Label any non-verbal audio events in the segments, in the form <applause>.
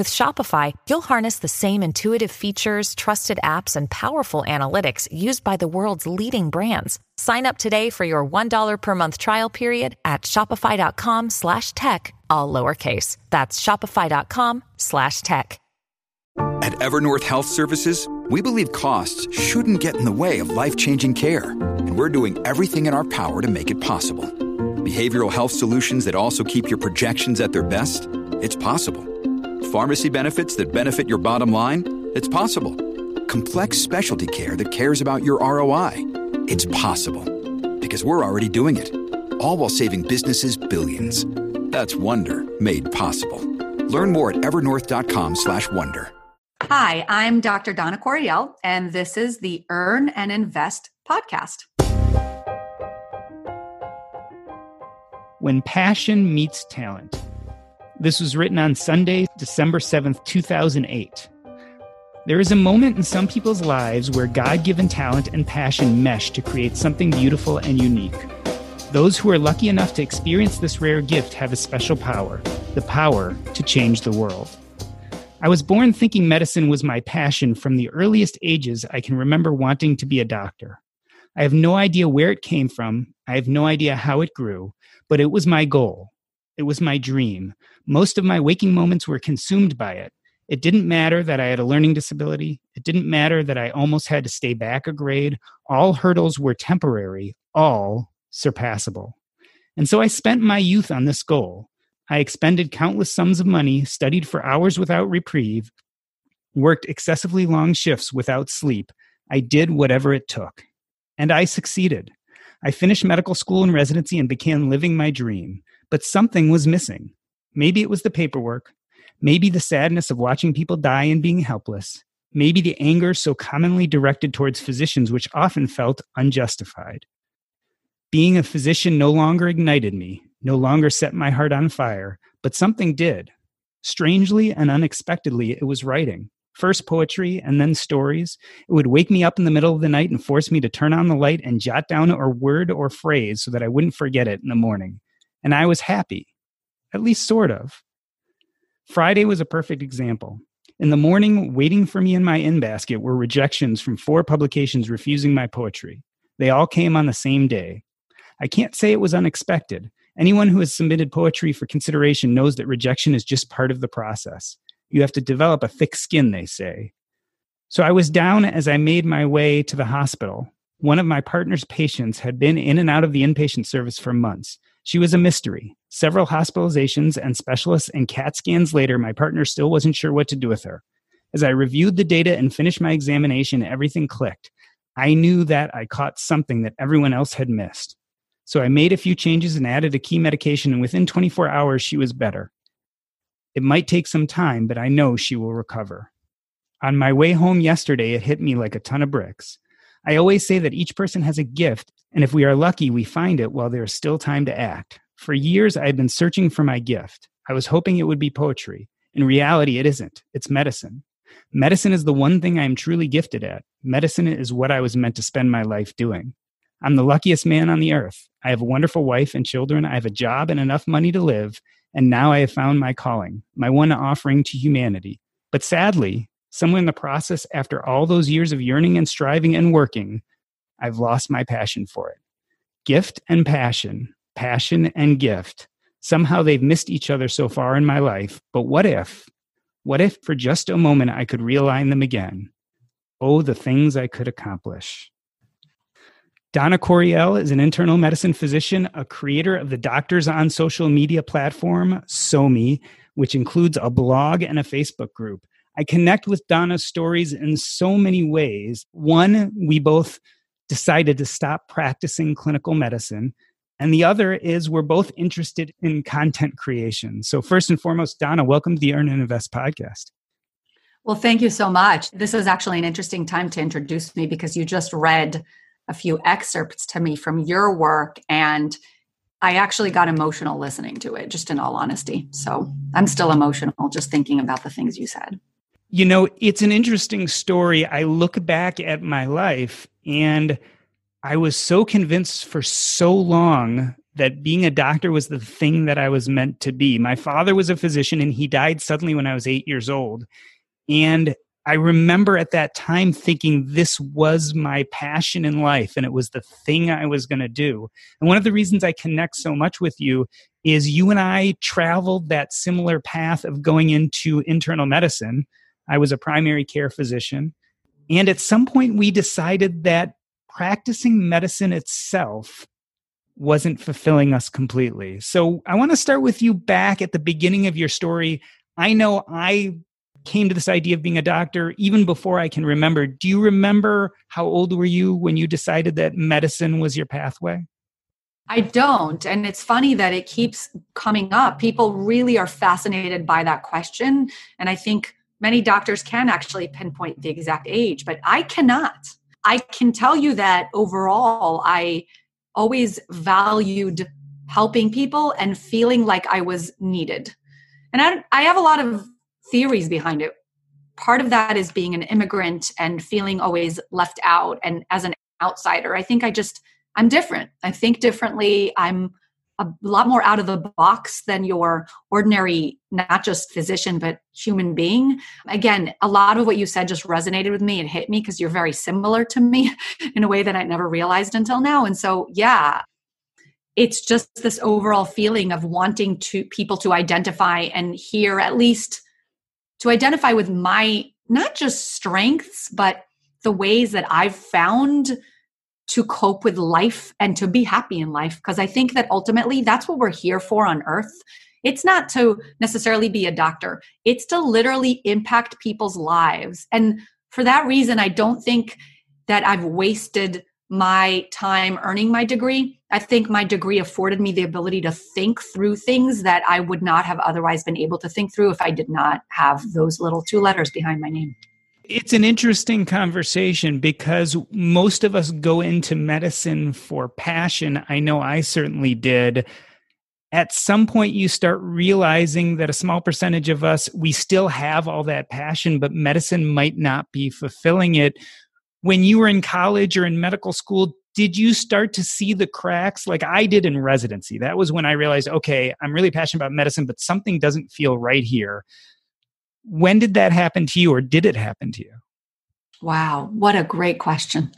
With Shopify, you'll harness the same intuitive features, trusted apps, and powerful analytics used by the world's leading brands. Sign up today for your $1 per month trial period at shopify.com slash tech, all lowercase. That's shopify.com slash tech. At Evernorth Health Services, we believe costs shouldn't get in the way of life-changing care. And we're doing everything in our power to make it possible. Behavioral health solutions that also keep your projections at their best? It's possible. Pharmacy benefits that benefit your bottom line? It's possible. Complex specialty care that cares about your ROI? It's possible. Because we're already doing it. All while saving businesses billions. That's Wonder made possible. Learn more at evernorth.com slash wonder. Hi, I'm Dr. Dana Corriel, and this is the Earn and Invest podcast. When Passion Meets Talent. This was written on Sunday, December 7th, 2008. There is a moment in some people's lives where God given talent and passion mesh to create something beautiful and unique. Those who are lucky enough to experience this rare gift have a special power the power to change the world. I was born thinking medicine was my passion from the earliest ages I can remember wanting to be a doctor. I have no idea where it came from, I have no idea how it grew, but it was my goal. It was my dream. Most of my waking moments were consumed by it. It didn't matter that I had a learning disability. It didn't matter that I almost had to stay back a grade. All hurdles were temporary, all surpassable. And so I spent my youth on this goal. I expended countless sums of money, studied for hours without reprieve, worked excessively long shifts without sleep. I did whatever it took. And I succeeded. I finished medical school and residency and began living my dream. But something was missing. Maybe it was the paperwork. Maybe the sadness of watching people die and being helpless. Maybe the anger so commonly directed towards physicians, which often felt unjustified. Being a physician no longer ignited me, no longer set my heart on fire, but something did. Strangely and unexpectedly, it was writing. First poetry and then stories. It would wake me up in the middle of the night and force me to turn on the light and jot down a word or phrase so that I wouldn't forget it in the morning. And I was happy, at least sort of. Friday was a perfect example. In the morning, waiting for me in my in basket were rejections from four publications refusing my poetry. They all came on the same day. I can't say it was unexpected. Anyone who has submitted poetry for consideration knows that rejection is just part of the process. You have to develop a thick skin, they say. So I was down as I made my way to the hospital. One of my partner's patients had been in and out of the inpatient service for months. She was a mystery. Several hospitalizations and specialists and CAT scans later, my partner still wasn't sure what to do with her. As I reviewed the data and finished my examination, everything clicked. I knew that I caught something that everyone else had missed. So I made a few changes and added a key medication, and within 24 hours, she was better. It might take some time, but I know she will recover. On my way home yesterday, it hit me like a ton of bricks. I always say that each person has a gift, and if we are lucky, we find it while there is still time to act. For years, I have been searching for my gift. I was hoping it would be poetry. In reality, it isn't. It's medicine. Medicine is the one thing I am truly gifted at. Medicine is what I was meant to spend my life doing. I'm the luckiest man on the earth. I have a wonderful wife and children. I have a job and enough money to live. And now I have found my calling, my one offering to humanity. But sadly, somewhere in the process, after all those years of yearning and striving and working, I've lost my passion for it. Gift and passion, passion and gift. Somehow they've missed each other so far in my life. But what if, what if for just a moment I could realign them again? Oh, the things I could accomplish. Dana Corriel is an internal medicine physician, a creator of the Doctors on Social Media platform, SOMI, which includes a blog and a Facebook group. I connect with Dana's stories in so many ways. One, we both decided to stop practicing clinical medicine. And the other is we're both interested in content creation. So, first and foremost, Donna, welcome to the Earn and Invest podcast. Well, thank you so much. This is actually an interesting time to introduce me because you just read a few excerpts to me from your work and I actually got emotional listening to it, just in all honesty. So I'm still emotional just thinking about the things you said. You know, it's an interesting story. I look back at my life and I was so convinced for so long that being a doctor was the thing that I was meant to be. My father was a physician and he died suddenly when I was eight years old. And I remember at that time thinking this was my passion in life and it was the thing I was going to do. And one of the reasons I connect so much with you is you and I traveled that similar path of going into internal medicine. I was a primary care physician. And at some point, we decided that practicing medicine itself wasn't fulfilling us completely. So I want to start with you back at the beginning of your story. I know I came to this idea of being a doctor even before I can remember. Do you remember how old were you when you decided that medicine was your pathway? I don't. And it's funny that it keeps coming up. People really are fascinated by that question. And I think many doctors can actually pinpoint the exact age, but I cannot. I can tell you that overall, I always valued helping people and feeling like I was needed. And I, I have a lot of theories behind it. Part of that is being an immigrant and feeling always left out and as an outsider. I think I just, I'm different. I think differently. I'm a lot more out of the box than your ordinary, not just physician, but human being. Again, a lot of what you said just resonated with me. It hit me because you're very similar to me <laughs> in a way that I never realized until now. And so, yeah, it's just this overall feeling of wanting to people to identify and hear at least to identify with my not just strengths, but the ways that I've found to cope with life and to be happy in life. Because I think that ultimately that's what we're here for on earth. It's not to necessarily be a doctor, it's to literally impact people's lives. And for that reason, I don't think that I've wasted my time earning my degree. I think my degree afforded me the ability to think through things that I would not have otherwise been able to think through if I did not have those little two letters behind my name. It's an interesting conversation because most of us go into medicine for passion. I know I certainly did. At some point, you start realizing that a small percentage of us, we still have all that passion, but medicine might not be fulfilling it when you were in college or in medical school did you start to see the cracks like I did in residency? That was when I realized, okay, I'm really passionate about medicine, but something doesn't feel right here. When did that happen to you, or did it happen to you? Wow, what a great question.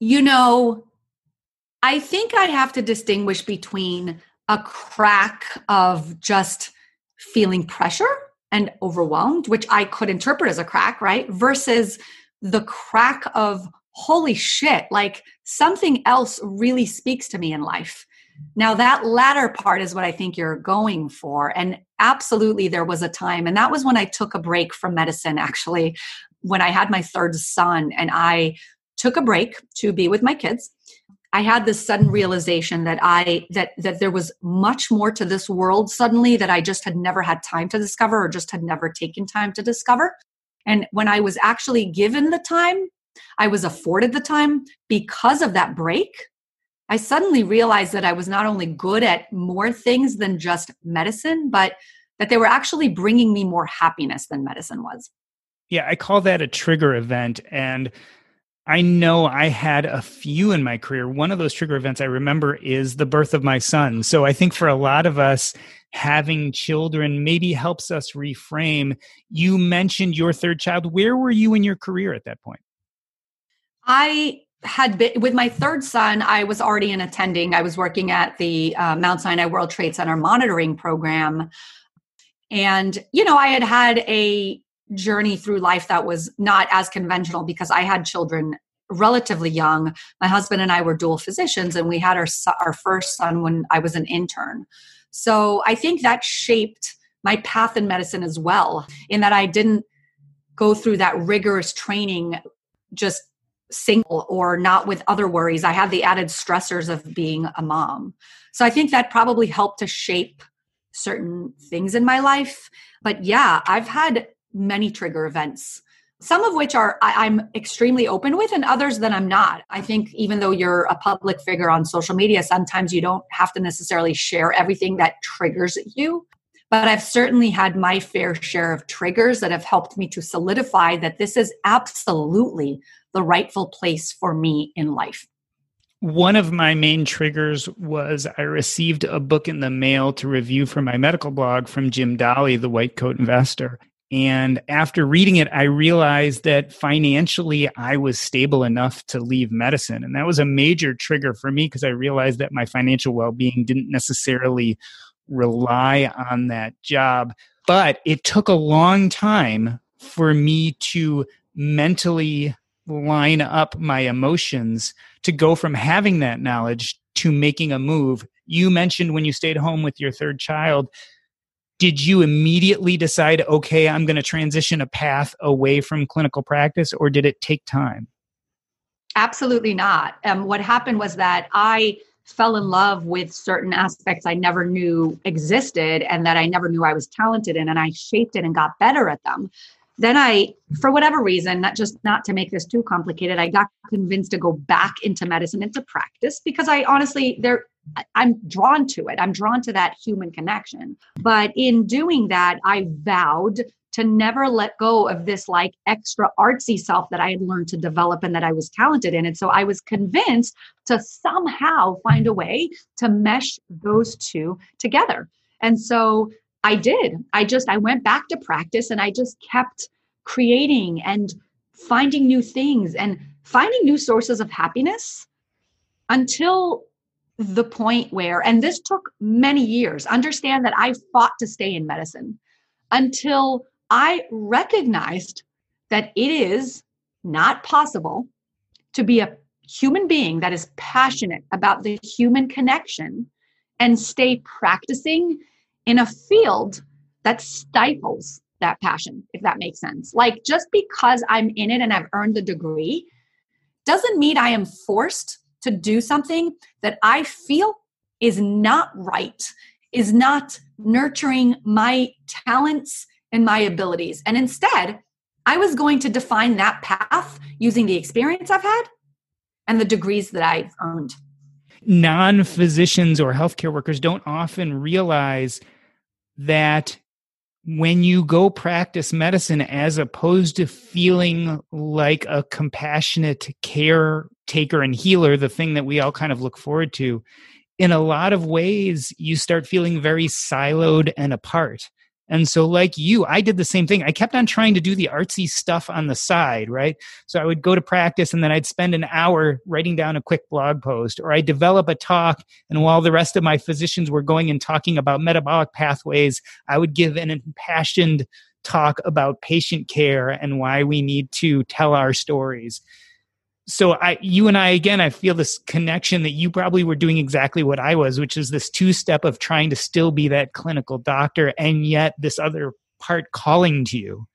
You know, I think I have to distinguish between a crack of just feeling pressure and overwhelmed, which I could interpret as a crack, right? Versus the crack of holy shit, like something else really speaks to me in life. Now, that latter part is what I think you're going for. And absolutely, there was a time, and that was when I took a break from medicine, actually, when I had my third son, and I took a break to be with my kids. I had this sudden realization that I that that there was much more to this world suddenly that I just had never had time to discover or just had never taken time to discover. And when I was actually given the time, I was afforded the time because of that break. I suddenly realized that I was not only good at more things than just medicine, but that they were actually bringing me more happiness than medicine was. Yeah, I call that a trigger event. And I know I had a few in my career. One of those trigger events I remember is the birth of my son. So I think for a lot of us, having children maybe helps us reframe. You mentioned your third child. Where were you in your career at that point? I had been with my third son i was already in attending i was working at the uh, mount sinai world trade center monitoring program and you know i had had a journey through life that was not as conventional because I had children relatively young. My husband and I were dual physicians, and we had our our first son when I was an intern. So I think that shaped my path in medicine as well, in that I didn't go through that rigorous training just single or not with other worries. I had the added stressors of being a mom. So I think that probably helped to shape certain things in my life. But yeah, I've had many trigger events some of which are I, am extremely open with and others that i'm not. I think even though you're a public figure on social media sometimes you don't have to necessarily share everything that triggers you. But i've certainly had my fair share of triggers that have helped me to solidify that this is absolutely the rightful place for me in life one of my main triggers was I received a book in the mail to review for my medical blog from Jim Dahle, the white coat investor. And after reading it, I realized that financially I was stable enough to leave medicine. And that was a major trigger for me because I realized that my financial well being didn't necessarily rely on that job. But it took a long time for me to mentally line up my emotions to go from having that knowledge to making a move. You mentioned when you stayed home with your third child did you immediately decide okay i'm going to transition a path away from clinical practice or did it take time? Absolutely not. Um, what happened was that i fell in love with certain aspects i never knew existed and that i never knew i was talented in and i shaped it and got better at them then I, for whatever reason, not just not to make this too complicated, I got convinced to go back into medicine, into practice, because I honestly, there, I'm drawn to it. I'm drawn to that human connection. But in doing that, I vowed to never let go of this like extra artsy self that I had learned to develop and that I was talented in. And so I was convinced to somehow find a way to mesh those two together. And so I did. I just, I went back to practice and I just kept creating and finding new things and finding new sources of happiness until the point where, and this took many years, understand that I fought to stay in medicine until I recognized that it is not possible to be a human being that is passionate about the human connection and stay practicing in a field that stifles that passion, if that makes sense. Like just because I'm in it and I've earned the degree doesn't mean I am forced to do something that I feel is not right, is not nurturing my talents and my abilities. And instead, I was going to define that path using the experience I've had and the degrees that I've earned. Non physicians or healthcare workers don't often realize that when you go practice medicine as opposed to feeling like a compassionate caretaker and healer the thing that we all kind of look forward to in a lot of ways you start feeling very siloed and apart and so, like you, I did the same thing. I kept on trying to do the artsy stuff on the side, right? So I would go to practice and then I'd spend an hour writing down a quick blog post, or I'd develop a talk. And while the rest of my physicians were going and talking about metabolic pathways, I would give an impassioned talk about patient care and why we need to tell our stories so I, you and I, again, I feel this connection that you probably were doing exactly what I was, which is this two step of trying to still be that clinical doctor and yet this other part calling to you.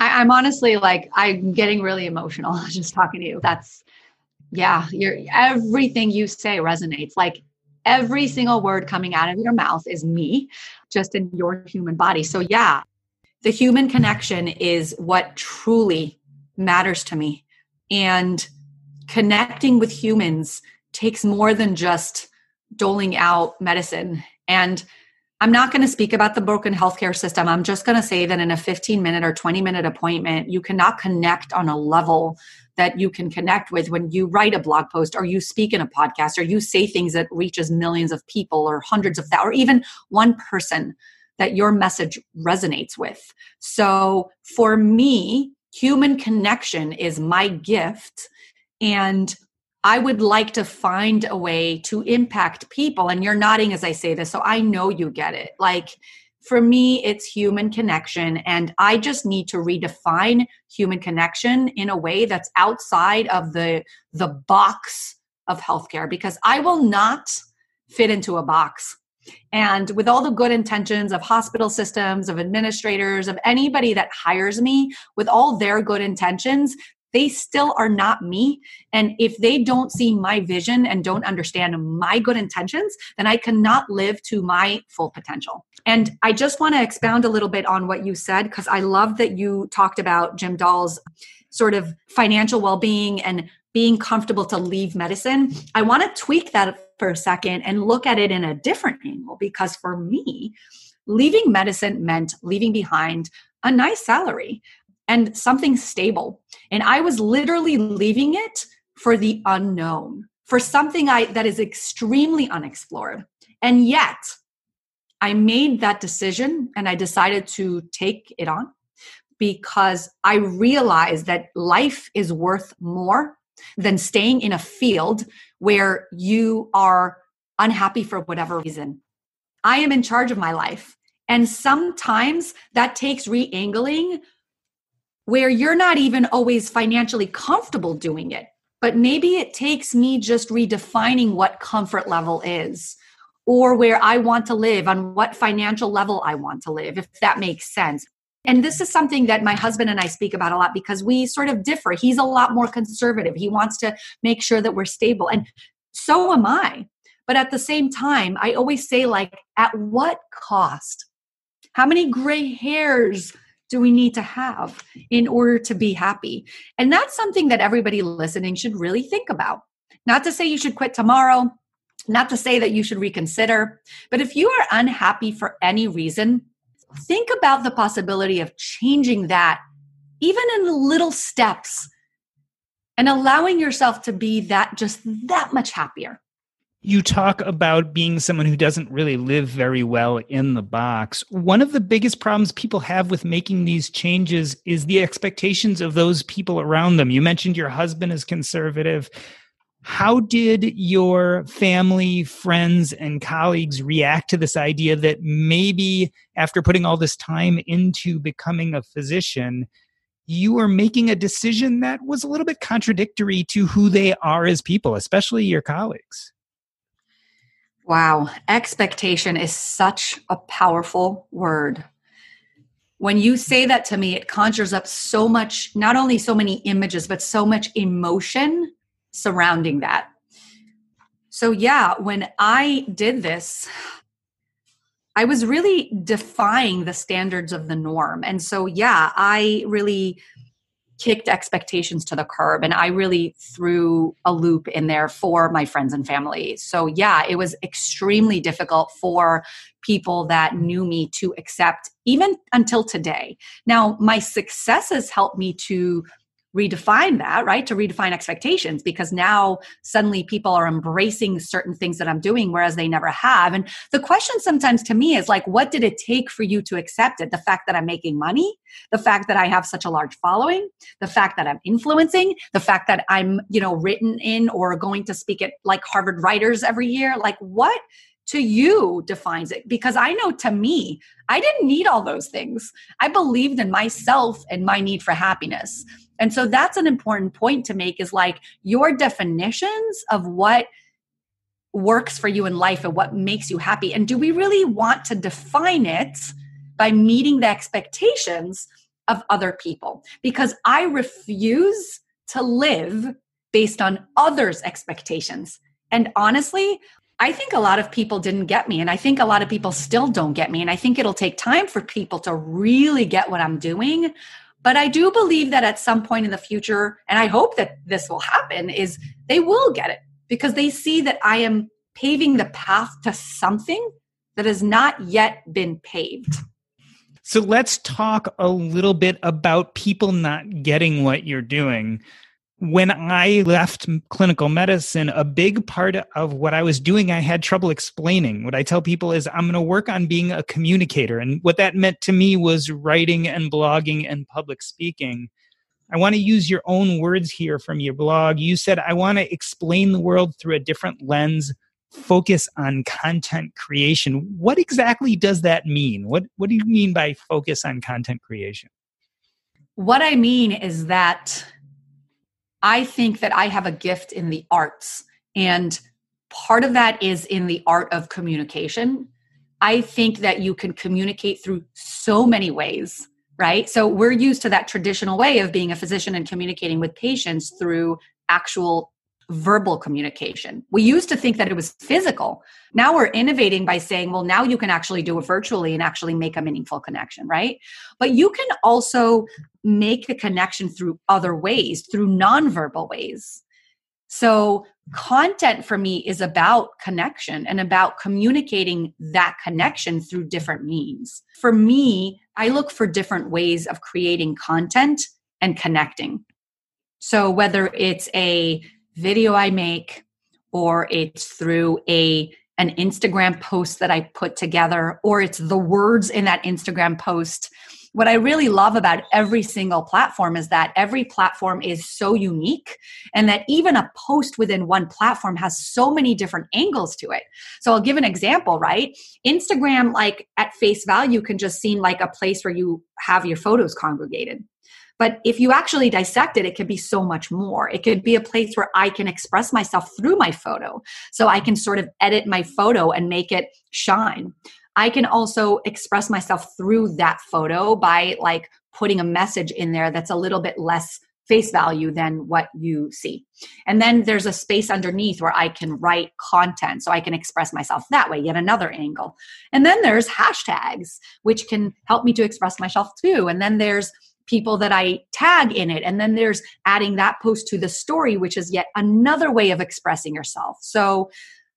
I, I'm honestly like, I'm getting really emotional <laughs> just talking to you. That's, yeah, you're, everything you say resonates. Like every single word coming out of your mouth is me, just in your human body. So, yeah, the human connection is what truly matters to me. And connecting with humans takes more than just doling out medicine. And I'm not going to speak about the broken healthcare system. I'm just going to say that in a 15 minute or 20 minute appointment, you cannot connect on a level that you can connect with when you write a blog post or you speak in a podcast or you say things that reaches millions of people or hundreds of thousands or even one person that your message resonates with. So for me, human connection is my gift and I would like to find a way to impact people. And you're nodding as I say this, so I know you get it. Like, for me, it's human connection. And I just need to redefine human connection in a way that's outside of the, the box of healthcare because I will not fit into a box. And with all the good intentions of hospital systems, of administrators, of anybody that hires me, with all their good intentions, they still are not me. And if they don't see my vision and don't understand my good intentions, then I cannot live to my full potential. And I just want to expound a little bit on what you said because I love that you talked about Jim Dahle's sort of financial well being and being comfortable to leave medicine. I want to tweak that for a second and look at it in a different angle because for me, leaving medicine meant leaving behind a nice salary and something stable. And I was literally leaving it for the unknown, for something I that is extremely unexplored. And yet, I made that decision and I decided to take it on because I realized that life is worth more than staying in a field where you are unhappy for whatever reason. I am in charge of my life. And sometimes that takes re angling where you're not even always financially comfortable doing it. But maybe it takes me just redefining what comfort level is or where I want to live, on what financial level I want to live, if that makes sense. And this is something that my husband and I speak about a lot because we sort of differ. He's a lot more conservative. He wants to make sure that we're stable. And so am I. But at the same time, I always say, like, at what cost? How many gray hairs do we need to have in order to be happy? And that's something that everybody listening should really think about. Not to say you should quit tomorrow, not to say that you should reconsider, but if you are unhappy for any reason, think about the possibility of changing that even in little steps and allowing yourself to be that just that much happier you talk about being someone who doesn't really live very well in the box. One of the biggest problems people have with making these changes is the expectations of those people around them. You mentioned your husband is conservative. How did your family, friends, and colleagues react to this idea that maybe after putting all this time into becoming a physician, you were making a decision that was a little bit contradictory to who they are as people, especially your colleagues? Wow, expectation is such a powerful word. When you say that to me, it conjures up so much, not only so many images, but so much emotion surrounding that. So, yeah, when I did this, I was really defying the standards of the norm. And so, yeah, I really kicked expectations to the curb and I really threw a loop in there for my friends and family. So, yeah, it was extremely difficult for people that knew me to accept even until today. Now, my successes helped me to redefine that, right? To redefine expectations because now suddenly people are embracing certain things that I'm doing, whereas they never have. And the question sometimes to me is like, what did it take for you to accept it? The fact that I'm making money, the fact that I have such a large following, the fact that I'm influencing, the fact that I'm, you know, written in or going to speak at like Harvard Writers every year. Like, what? To you defines it because I know to me, I didn't need all those things. I believed in myself and my need for happiness. And so that's an important point to make is like your definitions of what works for you in life and what makes you happy. And do we really want to define it by meeting the expectations of other people? Because I refuse to live based on others' expectations. And honestly, I think a lot of people didn't get me, and I think a lot of people still don't get me. And I think it'll take time for people to really get what I'm doing. But I do believe that at some point in the future, and I hope that this will happen, is they will get it because they see that I am paving the path to something that has not yet been paved. So let's talk a little bit about people not getting what you're doing when I left clinical medicine, a big part of what I was doing, I had trouble explaining. What I tell people is I'm going to work on being a communicator. And what that meant to me was writing and blogging and public speaking. I want to use your own words here from your blog. You said, I want to explain the world through a different lens, focus on content creation. What exactly does that mean? What, what do you mean by focus on content creation? What I mean is that I think that I have a gift in the arts. And part of that is in the art of communication. I think that you can communicate through so many ways, right? So we're used to that traditional way of being a physician and communicating with patients through actual verbal communication. We used to think that it was physical. Now we're innovating by saying, well, now you can actually do it virtually and actually make a meaningful connection, right? But you can also make a connection through other ways, through nonverbal ways. So, content for me is about connection and about communicating that connection through different means. For me, I look for different ways of creating content and connecting. So, whether it's a video I make or it's through a an Instagram post that I put together or it's the words in that Instagram post what I really love about every single platform is that every platform is so unique and that even a post within one platform has so many different angles to it. So I'll give an example, right? Instagram, like at face value, can just seem like a place where you have your photos congregated. But if you actually dissect it, it could be so much more. It could be a place where I can express myself through my photo. So I can sort of edit my photo and make it shine. I can also express myself through that photo by like putting a message in there that's a little bit less face value than what you see. And then there's a space underneath where I can write content so I can express myself that way, yet another angle. And then there's hashtags, which can help me to express myself too. And then there's people that I tag in it. And then there's adding that post to the story, which is yet another way of expressing yourself. So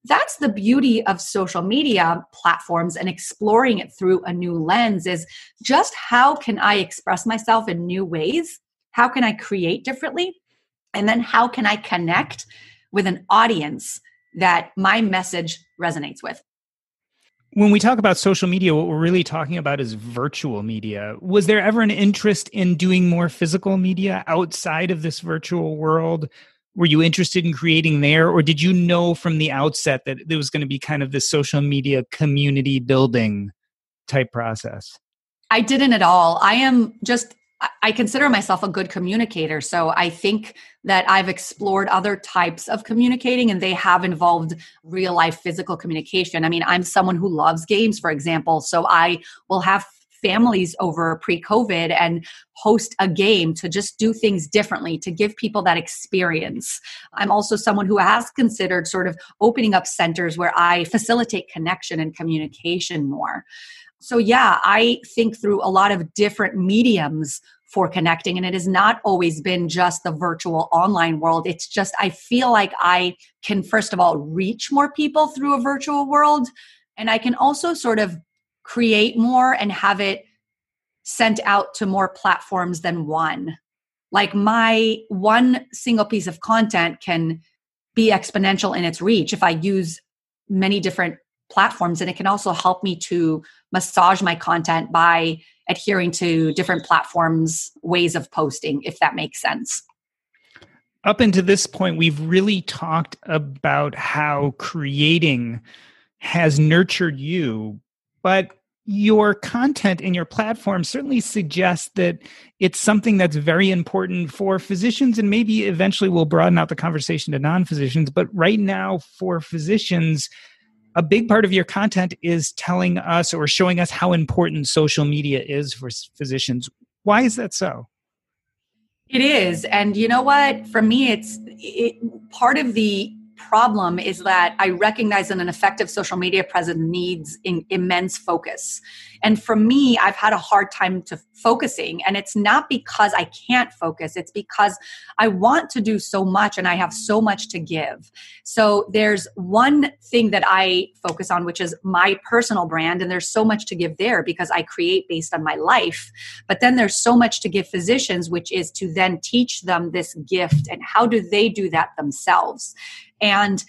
that's the beauty of social media platforms and exploring it through a new lens is just how can I express myself in new ways? How can I create differently? And then how can I connect with an audience that my message resonates with? When we talk about social media, what we're really talking about is virtual media. Was there ever an interest in doing more physical media outside of this virtual world? were you interested in creating there or did you know from the outset that there was going to be kind of this social media community building type process i didn't at all i am just i consider myself a good communicator so i think that i've explored other types of communicating and they have involved real life physical communication i mean i'm someone who loves games for example so i will have families over pre COVID and host a game to just do things differently, to give people that experience. I'm also someone who has considered sort of opening up centers where I facilitate connection and communication more. So, yeah, I think through a lot of different mediums for connecting. And it has not always been just the virtual online world. It's just, I feel like I can, first of all, reach more people through a virtual world. And I can also sort of create more and have it sent out to more platforms than one. Like my one single piece of content can be exponential in its reach if I use many different platforms and it can also help me to massage my content by adhering to different platforms ways of posting if that makes sense. Up until this point we've really talked about how creating has nurtured you but your content and your platform certainly suggests that it's something that's very important for physicians and maybe eventually we'll broaden out the conversation to non-physicians but right now for physicians a big part of your content is telling us or showing us how important social media is for physicians. Why is that so? It is and you know what? For me it's it, part of the problem is that I recognize that an effective social media presence needs in, immense focus. And for me, I've had a hard time to focusing. And it's not because I can't focus, it's because I want to do so much and I have so much to give. So there's one thing that I focus on, which is my personal brand. And there's so much to give there because I create based on my life. But then there's so much to give physicians, which is to then teach them this gift and how do they do that themselves. And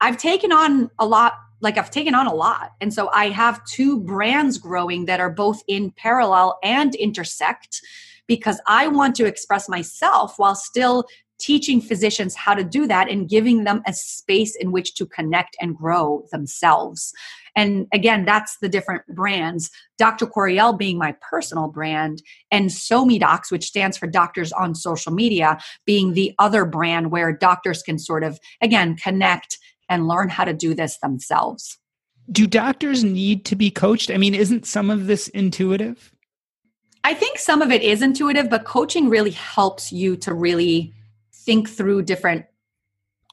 I've taken on a lot like I've taken on a lot. And so I have two brands growing that are both in parallel and intersect because I want to express myself while still teaching physicians how to do that and giving them a space in which to connect and grow themselves. And again, that's the different brands. Dr. Corriel being my personal brand, and SoMeDocs, which stands for Doctors on Social Media, being the other brand where doctors can sort of, again, connect and learn how to do this themselves. Do doctors need to be coached? I mean, isn't some of this intuitive? I think some of it is intuitive, but coaching really helps you to really think through different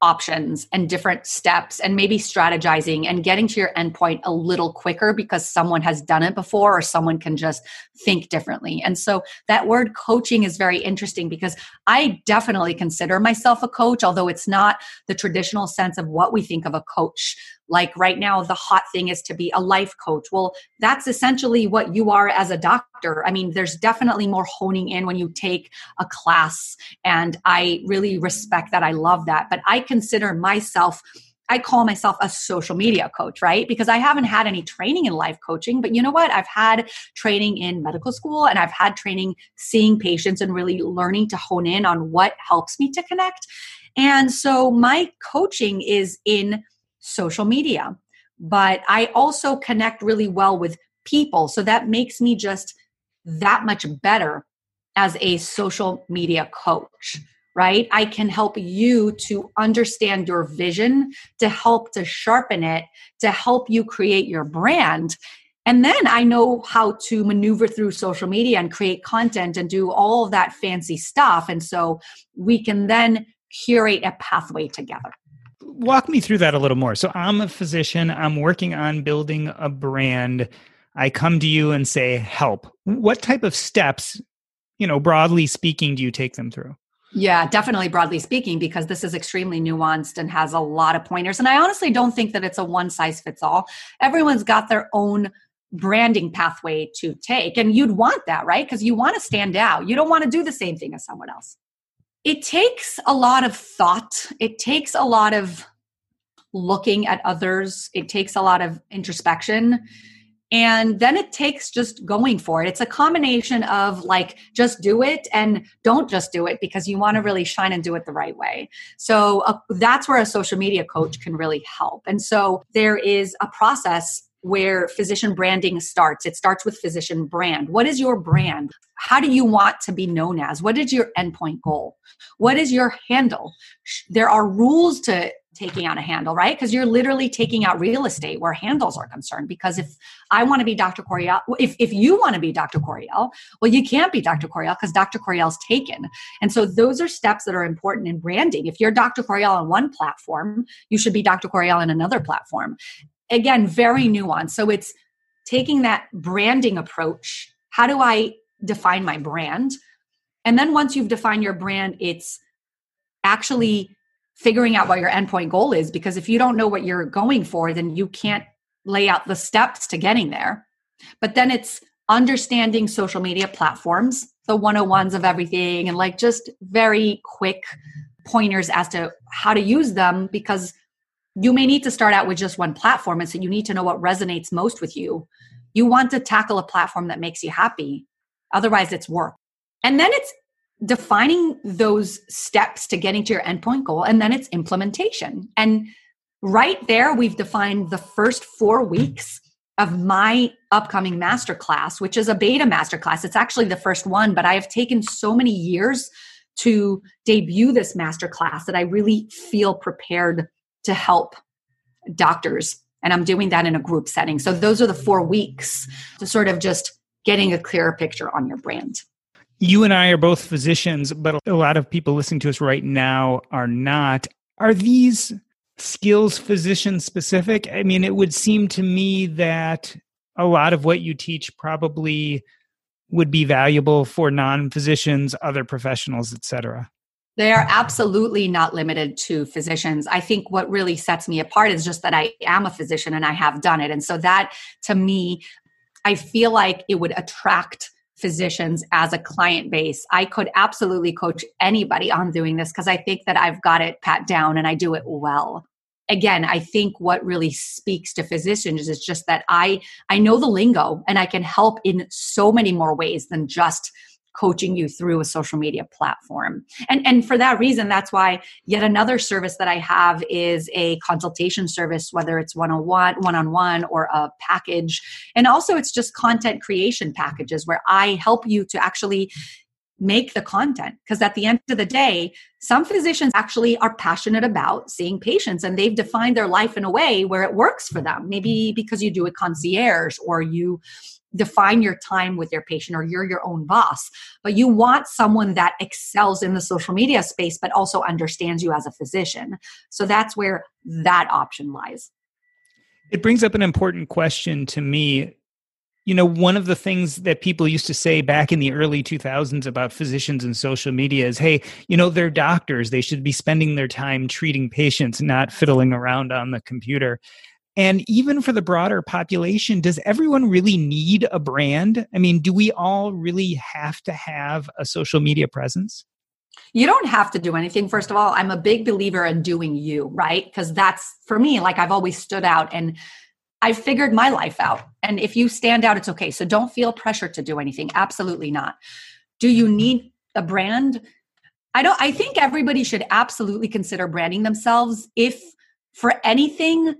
options and different steps and maybe strategizing and getting to your endpoint a little quicker because someone has done it before or someone can just think differently. And so that word coaching is very interesting because I definitely consider myself a coach, although it's not the traditional sense of what we think of a coach. Like right now, the hot thing is to be a life coach. Well, that's essentially what you are as a doctor. I mean, there's definitely more honing in when you take a class, and I really respect that. I love that. But I consider myself I call myself a social media coach, right? Because I haven't had any training in life coaching, but you know what? I've had training in medical school and I've had training seeing patients and really learning to hone in on what helps me to connect. And so my coaching is in social media, but I also connect really well with people. So that makes me just that much better as a social media coach right? I can help you to understand your vision, to help to sharpen it, to help you create your brand. And then I know how to maneuver through social media and create content and do all of that fancy stuff. And so we can then curate a pathway together. Walk me through that a little more. So I'm a physician, I'm working on building a brand. I come to you and say, help. What type of steps, you know, broadly speaking, do you take them through? Yeah, definitely broadly speaking, because this is extremely nuanced and has a lot of pointers. And I honestly don't think that it's a one size fits all. Everyone's got their own branding pathway to take. And you'd want that, right? Because you want to stand out. You don't want to do the same thing as someone else. It takes a lot of thought, it takes a lot of looking at others, it takes a lot of introspection. And then it takes just going for it. It's a combination of like just do it and don't just do it because you want to really shine and do it the right way. So uh, that's where a social media coach can really help. And so there is a process where physician branding starts. It starts with physician brand. What is your brand? How do you want to be known as? What is your endpoint goal? What is your handle? There are rules to taking out a handle, right? Because you're literally taking out real estate where handles are concerned. Because if I want to be Dr. Corriel, if, if you want to be Dr. Corriel, well, you can't be Dr. Corriel because Dr. Corriel's taken. And so those are steps that are important in branding. If you're Dr. Corriel on one platform, you should be Dr. Corriel on another platform. Again, very nuanced. So it's taking that branding approach. How do I define my brand? And then once you've defined your brand, it's actually figuring out what your endpoint goal is because if you don't know what you're going for then you can't lay out the steps to getting there but then it's understanding social media platforms the 101s of everything and like just very quick pointers as to how to use them because you may need to start out with just one platform and so you need to know what resonates most with you. You want to tackle a platform that makes you happy. Otherwise it's work. And then it's defining those steps to getting to your endpoint goal and then it's implementation. And right there we've defined the first four weeks of my upcoming masterclass which is a beta masterclass. It's actually the first one but i have taken so many years to debut this masterclass that i really feel prepared to help doctors and i'm doing that in a group setting so those are the four weeks to sort of just getting a clearer picture on your brand you and I are both physicians, but a lot of people listening to us right now are not. Are these skills physician specific? I mean, it would seem to me that a lot of what you teach probably would be valuable for non-physicians, other professionals, etc. They are absolutely not limited to physicians. I think what really sets me apart is just that I am a physician and I have done it. And so that to me, I feel like it would attract physicians as a client base. I could absolutely coach anybody on doing this because I think that I've got it pat down and I do it well. Again, I think what really speaks to physicians is just that I I know the lingo and I can help in so many more ways than just coaching you through a social media platform. And and for that reason that's why yet another service that I have is a consultation service whether it's one-on-one, one-on-one or a package. And also it's just content creation packages where I help you to actually make the content because at the end of the day some physicians actually are passionate about seeing patients and they've defined their life in a way where it works for them maybe because you do a concierge or you define your time with your patient or you're your own boss but you want someone that excels in the social media space but also understands you as a physician so that's where that option lies it brings up an important question to me you know, one of the things that people used to say back in the early 2000s about physicians and social media is, hey, you know, they're doctors. They should be spending their time treating patients, not fiddling around on the computer. And even for the broader population, does everyone really need a brand? I mean, do we all really have to have a social media presence? You don't have to do anything. First of all, I'm a big believer in doing you, right? Because that's for me, like I've always stood out and I figured my life out. And if you stand out, it's okay. So don't feel pressure to do anything. Absolutely not. Do you mm-hmm. need a brand? I don't I think everybody should absolutely consider branding themselves if for anything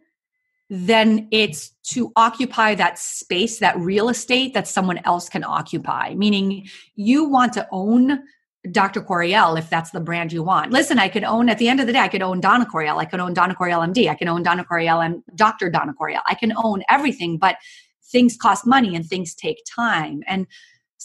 then it's to occupy that space, that real estate that someone else can occupy. Meaning you want to own Dr. Corriel, if that's the brand you want. Listen, I could own, at the end of the day, I could own Dana Corriel. I could own Dana Corriel MD. I can own Dana Corriel and Dr. Dana Corriel. I can own everything, but things cost money and things take time. And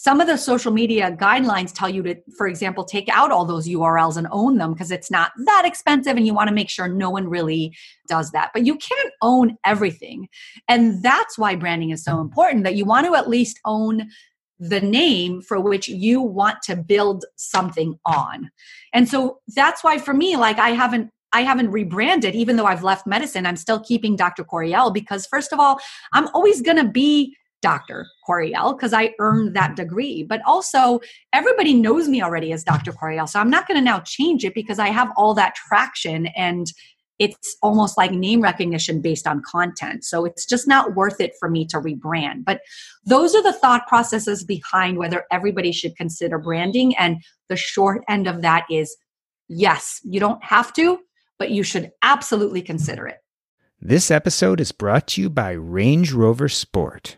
some of the social media guidelines tell you to, for example, take out all those URLs and own them because it's not that expensive and you want to make sure no one really does that. But you can't own everything. And that's why branding is so important that you want to at least own the name for which you want to build something on. And so that's why for me, like I haven't I haven't rebranded, even though I've left medicine. I'm still keeping Dr. Corriel because, first of all, I'm always going to be Dr. Corriel because I earned that mm-hmm. degree. But also, everybody knows me already as Dr. Corriel. So I'm not going to now change it because I have all that traction and it's almost like name recognition based on content. So it's just not worth it for me to rebrand. But those are the thought processes behind whether everybody should consider branding. And the short end of that is yes, you don't have to, but you should absolutely consider it. This episode is brought to you by Range Rover Sport.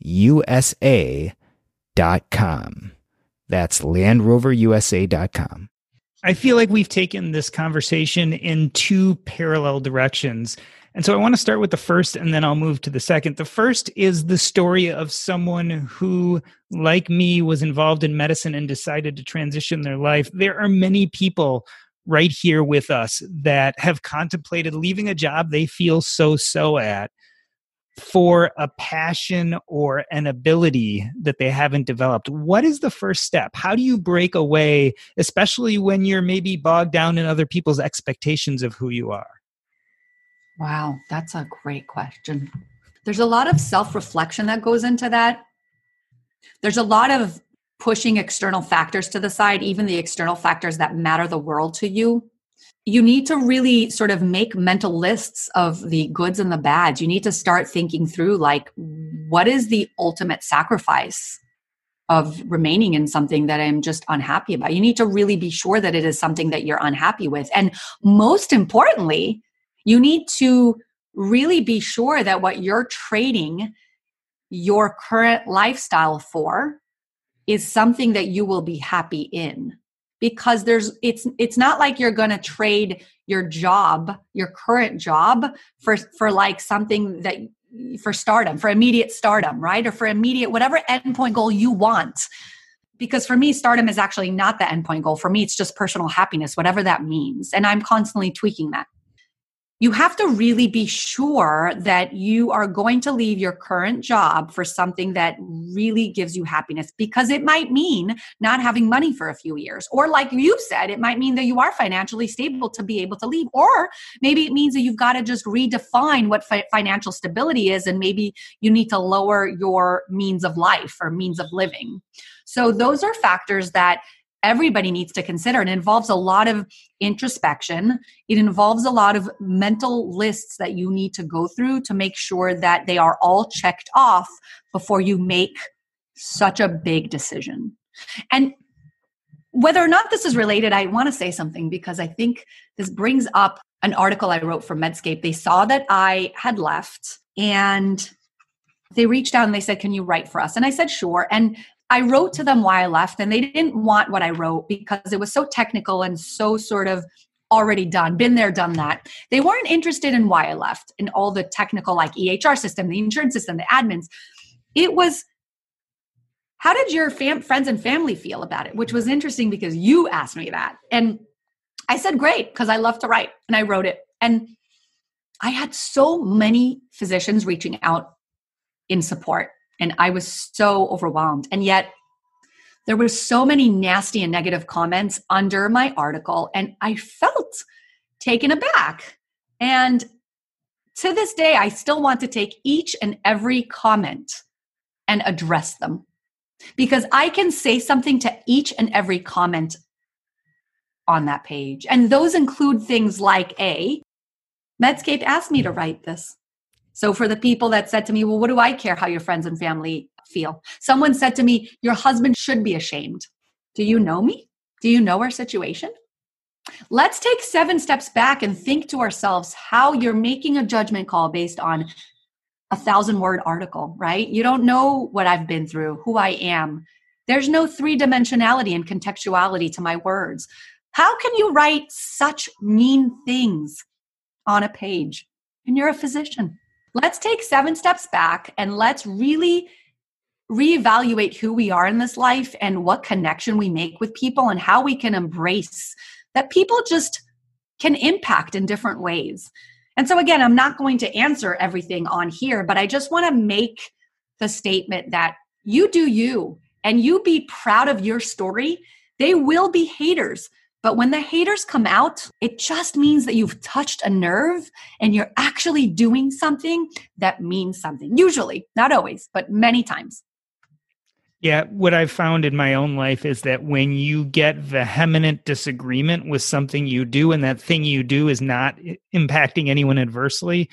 U S A.com. That's LandRoverUSA.com. I feel like we've taken this conversation in two parallel directions. And so I want to start with the first and then I'll move to the second. The first is the story of someone who, like me, was involved in medicine and decided to transition their life. There are many people right here with us that have contemplated leaving a job they feel so so at for a passion or an ability that they haven't developed. What is the first step? How do you break away especially when you're maybe bogged down in other people's expectations of who you are? Wow that's a great question. There's a lot of self-reflection that goes into that. There's a lot of pushing external factors to the side even the external factors that matter the world to you you need to really sort of make mental lists of the goods and the bads. You need to start thinking through like, what is the ultimate sacrifice of remaining in something that I'm just unhappy about? You need to really be sure that it is something that you're unhappy with. And most importantly, you need to really be sure that what you're trading your current lifestyle for is something that you will be happy in because there's it's it's not like you're going to trade your job your current job for for like something that for stardom for immediate stardom right? Or for immediate whatever endpoint goal you want. Because for me stardom is actually not the endpoint goal. For me it's just personal happiness whatever that means. And i'm constantly tweaking that you have to really be sure that you are going to leave your current job for something that really gives you happiness because it might mean not having money for a few years. Or, like you said, it might mean that you are financially stable to be able to leave. Or maybe it means that you've got to just redefine what fi- financial stability is and maybe you need to lower your means of life or means of living. So, those are factors that everybody needs to consider. It involves a lot of introspection. It involves a lot of mental lists that you need to go through to make sure that they are all checked off before you make such a big decision. And whether or not this is related, I want to say something because I think this brings up an article I wrote for Medscape. They saw that I had left and they reached out and they said, Can you write for us? And I said, Sure. And I wrote to them why I left, and they didn't want what I wrote because it was so technical and so sort of already done, been there, done that. They weren't interested in why I left in all the technical, like EHR system, the insurance system, the admins. It was how did your fam- friends and family feel about it? Which was interesting because you asked me that. And I said, great, because I love to write. And I wrote it. And I had so many physicians reaching out in support and I was so overwhelmed. And yet there were so many nasty and negative comments under my article and I felt taken aback. And to this day, I still want to take each and every comment and address them because I can say something to each and every comment on that page. And those include things like A, Medscape asked me to write this. So for the people that said to me, well, what do I care how your friends and family feel? Someone said to me, your husband should be ashamed. Do you know me? Do you know our situation? Let's take seven steps back and think to ourselves how you're making a judgment call based on a thousand word article, right? You don't know what I've been through, who I am. There's no three dimensionality and contextuality to my words. How can you write such mean things on a page? And you're a physician. Let's take seven steps back and let's really reevaluate who we are in this life and what connection we make with people and how we can embrace that people just can impact in different ways. And so, again, I'm not going to answer everything on here, but I just want to make the statement that you do you and you be proud of your story. They will be haters. But when the haters come out, it just means that you've touched a nerve and you're actually doing something that means something. Usually, not always, but many times. Yeah, what I've found in my own life is that when you get vehement disagreement with something you do and that thing you do is not impacting anyone adversely,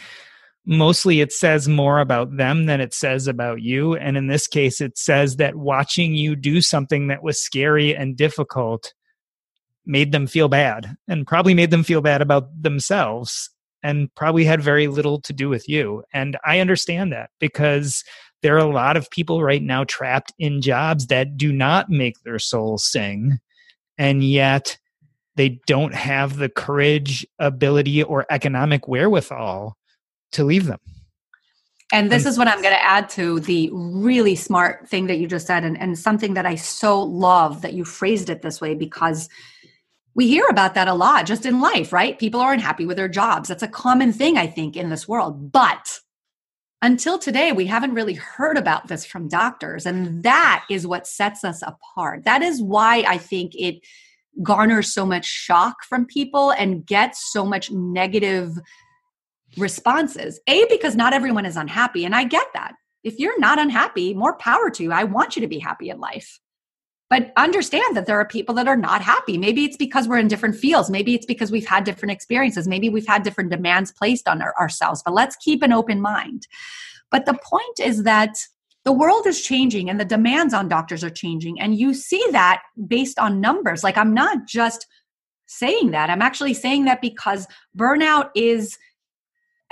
mostly it says more about them than it says about you. And in this case, it says that watching you do something that was scary and difficult made them feel bad and probably made them feel bad about themselves and probably had very little to do with you. And I understand that because there are a lot of people right now trapped in jobs that do not make their soul sing. And yet they don't have the courage, ability, or economic wherewithal to leave them. And this is what I'm going to add to the really smart thing that you just said, and, and something that I so love that you phrased it this way because we hear about that a lot just in life, right? People are unhappy with their jobs. That's a common thing, I think, in this world. But until today, we haven't really heard about this from doctors. And that is what sets us apart. That is why I think it garners so much shock from people and gets so much negative responses. A, because not everyone is unhappy. And I get that. If you're not unhappy, more power to you. I want you to be happy in life but understand that there are people that are not happy. Maybe it's because we're in different fields. Maybe it's because we've had different experiences. Maybe we've had different demands placed on our, ourselves. But let's keep an open mind. But the point is that the world is changing and the demands on doctors are changing. And you see that based on numbers. Like i'm not just saying that. I'm actually saying that because burnout is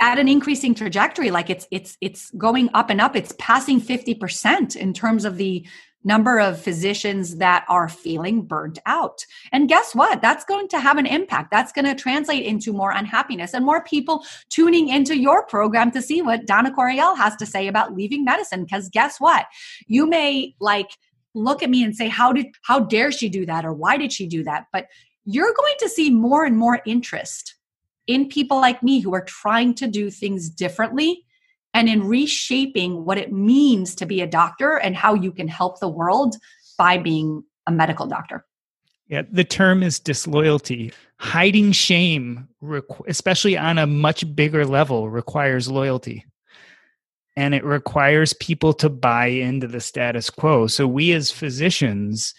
at an increasing trajectory. Like it's it's it's going up and up. It's passing 50% in terms of the number of physicians that are feeling burnt out. And guess what? That's going to have an impact. That's going to translate into more unhappiness and more people tuning into your program to see what Dana Corriel has to say about leaving medicine. Because guess what? You may like look at me and say, How did how dare she do that? Or why did she do that? But you're going to see more and more interest in people like me who are trying to do things differently and in reshaping what it means to be a doctor and how you can help the world by being a medical doctor. Yeah, the term is disloyalty. Hiding shame, especially on a much bigger level, requires loyalty. And it requires people to buy into the status quo. So, we as physicians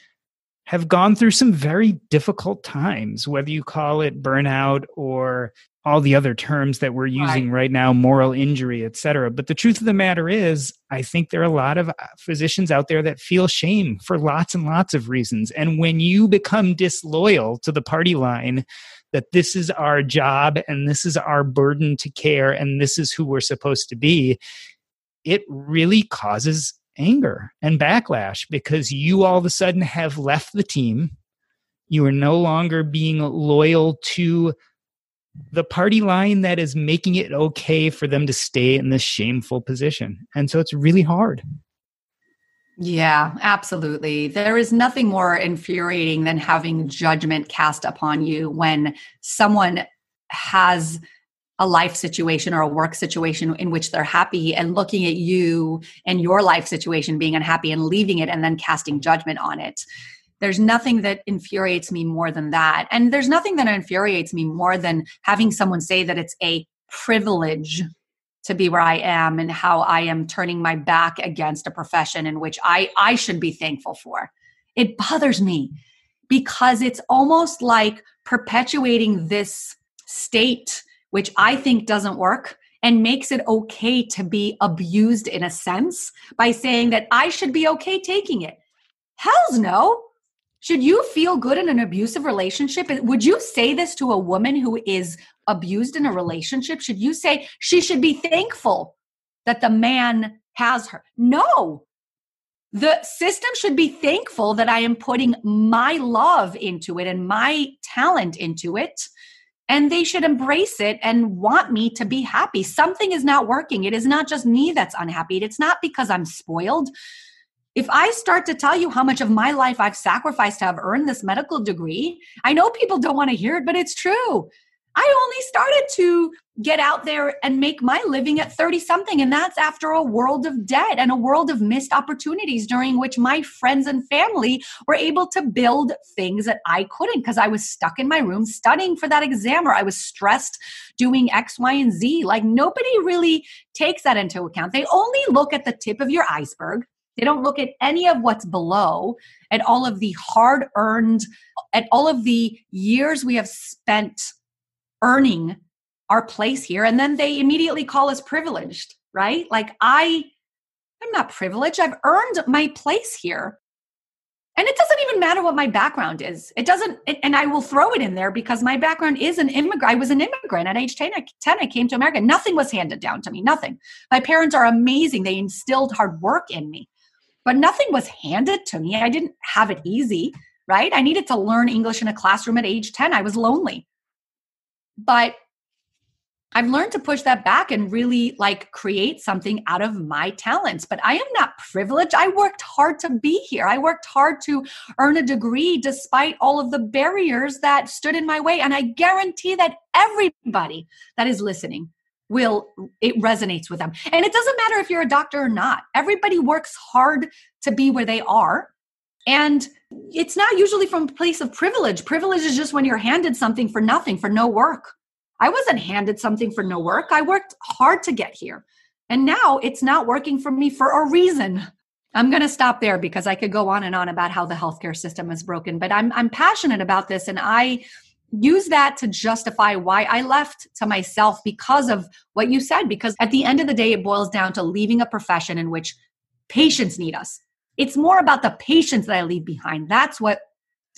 have gone through some very difficult times, whether you call it burnout or all the other terms that we're using right, right now moral injury et cetera. But the truth of the matter is i think there are a lot of uh, physicians out there that feel shame for lots and lots of reasons. And when you become disloyal to the party line that this is our job and this is our burden to care and this is who we're supposed to be it really causes anger and backlash because you all of a sudden have left the team. You are no longer being loyal to the party line that is making it okay for them to stay in this shameful position. And so it's really hard. Yeah, absolutely. There is nothing more infuriating than having judgment cast upon you when someone has a life situation or a work situation in which they're happy and looking at you and your life situation being unhappy and leaving it and then casting judgment on it there's nothing that infuriates me more than that. And there's nothing that infuriates me more than having someone say that it's a privilege to be where I am and how I am turning my back against a profession in which I, I should be thankful for. It bothers me because it's almost like perpetuating this state, which I think doesn't work and makes it okay to be abused in a sense by saying that I should be okay taking it. Hell's no. Should you feel good in an abusive relationship? Would you say this to a woman who is abused in a relationship? Should you say she should be thankful that the man has her? No. The system should be thankful that I am putting my love into it and my talent into it. And they should embrace it and want me to be happy. Something is not working. It is not just me that's unhappy. It's not because I'm spoiled. If I start to tell you how much of my life I've sacrificed to have earned this medical degree, I know people don't want to hear it, but it's true. I only started to get out there and make my living at 30 something. And that's after a world of debt and a world of missed opportunities during which my friends and family were able to build things that I couldn't because I was stuck in my room studying for that exam or I was stressed doing X, Y, and Z. Like nobody really takes that into account. They only look at the tip of your iceberg they don't look at any of what's below, at all of the hard earned, at all of the years we have spent earning our place here. And then they immediately call us privileged, right? Like I, I'm not privileged. I've earned my place here. And it doesn't even matter what my background is. It doesn't, and I will throw it in there because my background is an immigrant. I was an immigrant at age 10 I, 10. I came to America. Nothing was handed down to me, nothing. My parents are amazing. They instilled hard work in me but nothing was handed to me. I didn't have it easy, right? I needed to learn English in a classroom at age 10. I was lonely. But I've learned to push that back and really like create something out of my talents. But I am not privileged. I worked hard to be here. I worked hard to earn a degree despite all of the barriers that stood in my way. And I guarantee that everybody that is listening will it resonates with them. And it doesn't matter if you're a doctor or not. Everybody works hard to be where they are. And it's not usually from a place of privilege. Privilege is just when you're handed something for nothing for no work. I wasn't handed something for no work. I worked hard to get here. And now it's not working for me for a reason. I'm going to stop there because i could go on and on about how the healthcare system is broken but i'm i'm passionate about this and i use that to justify why I left to myself because of what you said. Because at the end of the day, it boils down to leaving a profession in which patients need us. It's more about the patients that I leave behind. That's what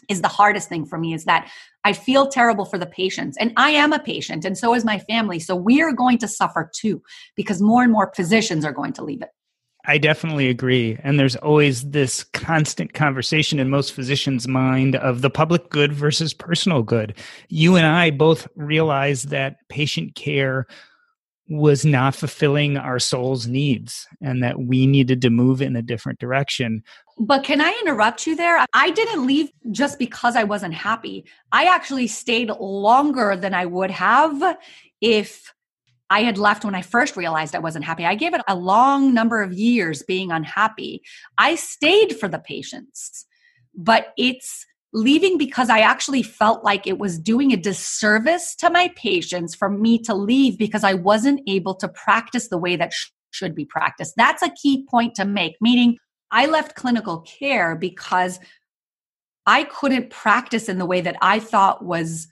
is the hardest thing for me is that I feel terrible for the patients. And I am a patient, and so is my family. So we are going to suffer too because more and more physicians are going to leave it. I definitely agree. And there's always this constant conversation in most physicians' mind of the public good versus personal good. You and I both realize that patient care was not fulfilling our soul's needs and that we needed to move in a different direction. But can I interrupt you there? I didn't leave just because I wasn't happy. I actually stayed longer than I would have if I had left when I first realized I wasn't happy. I gave it a long number of years being unhappy. I stayed for the patients, but it's leaving because I actually felt like it was doing a disservice to my patients for me to leave because I wasn't able to practice the way that sh- should be practiced. That's a key point to make, meaning I left clinical care because I couldn't practice in the way that I thought was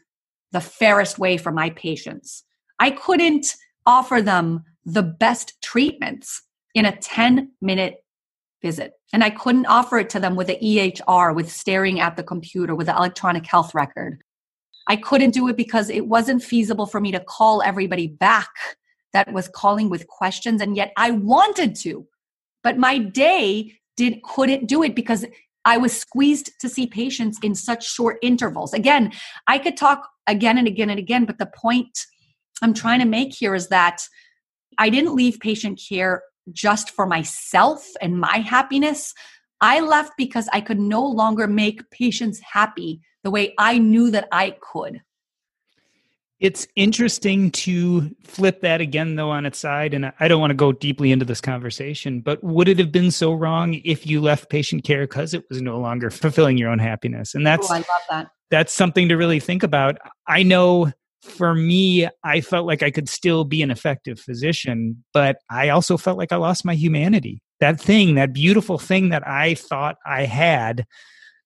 the fairest way for my patients. I couldn't offer them the best treatments in a 10 minute visit. And I couldn't offer it to them with the EHR, with staring at the computer, with the electronic health record. I couldn't do it because it wasn't feasible for me to call everybody back that was calling with questions. And yet I wanted to, but my day did couldn't do it because I was squeezed to see patients in such short intervals. Again, I could talk again and again and again, but the point I'm trying to make here is that I didn't leave patient care just for myself and my happiness. I left because I could no longer make patients happy the way I knew that I could. It's interesting to flip that again, though, on its side. And I don't want to go deeply into this conversation, but would it have been so wrong if you left patient care because it was no longer <laughs> fulfilling your own happiness? And oh, that's, oh, I love that. That's something to really think about. I know for me, I felt like I could still be an effective physician, but I also felt like I lost my humanity. That thing, that beautiful thing that I thought I had,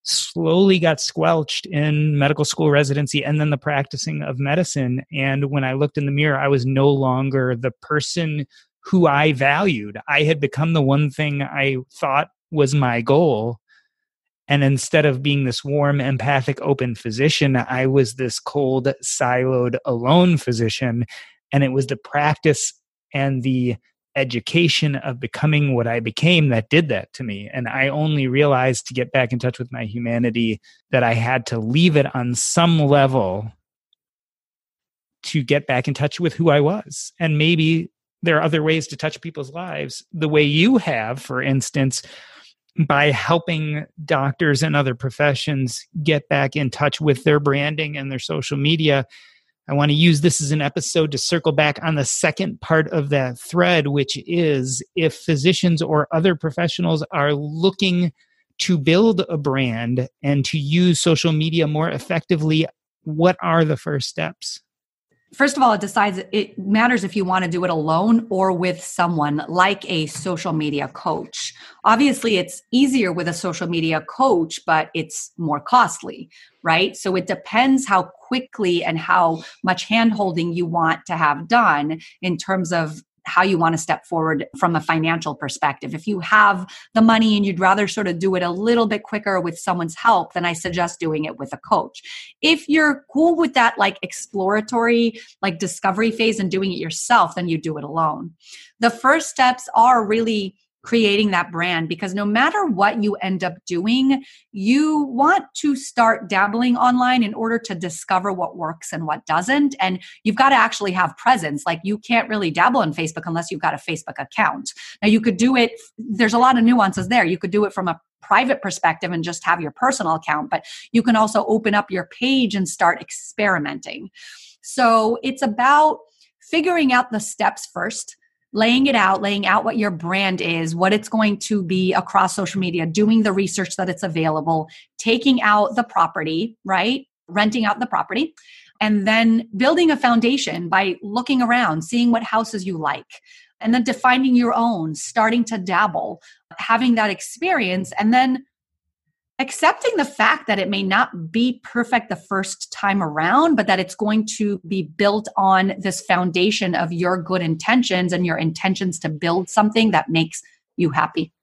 slowly got squelched in medical school residency and then the practicing of medicine. And when I looked in the mirror, I was no longer the person who I valued. I had become the one thing I thought was my goal. And instead of being this warm, empathic, open physician, I was this cold, siloed, alone physician. And it was the practice and the education of becoming what I became that did that to me. And I only realized to get back in touch with my humanity that I had to leave it on some level to get back in touch with who I was. And maybe there are other ways to touch people's lives the way you have, for instance, by helping doctors and other professions get back in touch with their branding and their social media. I want to use this as an episode to circle back on the second part of that thread, which is if physicians or other professionals are looking to build a brand and to use social media more effectively, what are the first steps? First of all, it decides it matters if you want to do it alone or with someone like a social media coach. Obviously, it's easier with a social media coach, but it's more costly, right? So it depends how quickly and how much handholding you want to have done in terms of how you want to step forward from a financial perspective. If you have the money and you'd rather sort of do it a little bit quicker with someone's help, then I suggest doing it with a coach. If you're cool with that like exploratory, like discovery phase and doing it yourself, then you do it alone. The first steps are really creating that brand because no matter what you end up doing, you want to start dabbling online in order to discover what works and what doesn't. And you've got to actually have presence. Like you can't really dabble on Facebook unless you've got a Facebook account. Now, you could do it, there's a lot of nuances there. You could do it from a private perspective and just have your personal account, but you can also open up your page and start experimenting. So it's about figuring out the steps first laying it out, laying out what your brand is, what it's going to be across social media, doing the research that it's available, taking out the property, right? Renting out the property, and then building a foundation by looking around, seeing what houses you like, and then defining your own, starting to dabble, having that experience, and then accepting the fact that it may not be perfect the first time around, but that it's going to be built on this foundation of your good intentions and your intentions to build something that makes you happy.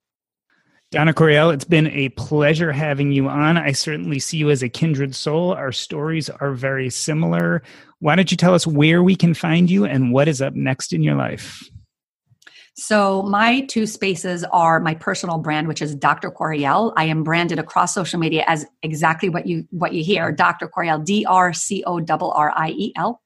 Dana Corriel, it's been a pleasure having you on. I certainly see you as a kindred soul. Our stories are very similar. Why don't you tell us where we can find you and what is up next in your life? So my two spaces are my personal brand, which is Dr. Corriel. I am branded across social media as exactly what you what you hear, Dr. Corriel, D R C O R R I E L.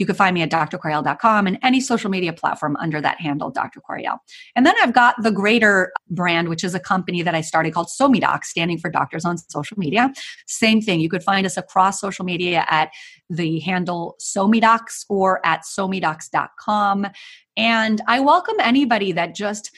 You can find me at drcorriel.com and any social media platform under that handle, Dr. Corriel. And then I've got the greater brand, which is a company that I started called SoMeDocs, standing for Doctors on Social Media. Same thing. You could find us across social media at the handle SoMeDocs or at somedocs.com. And I welcome anybody that just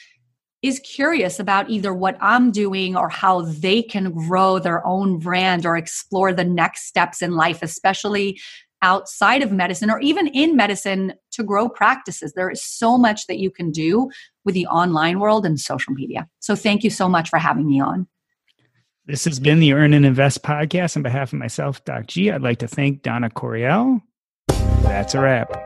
is curious about either what I'm doing or how they can grow their own brand or explore the next steps in life, especially outside of medicine or even in medicine to grow practices. There is so much that you can do with the online world and social media. So thank you so much for having me on. This has been the Earn and Invest podcast. On behalf of myself, Doc G, I'd like to thank Dana Corriel. That's a wrap.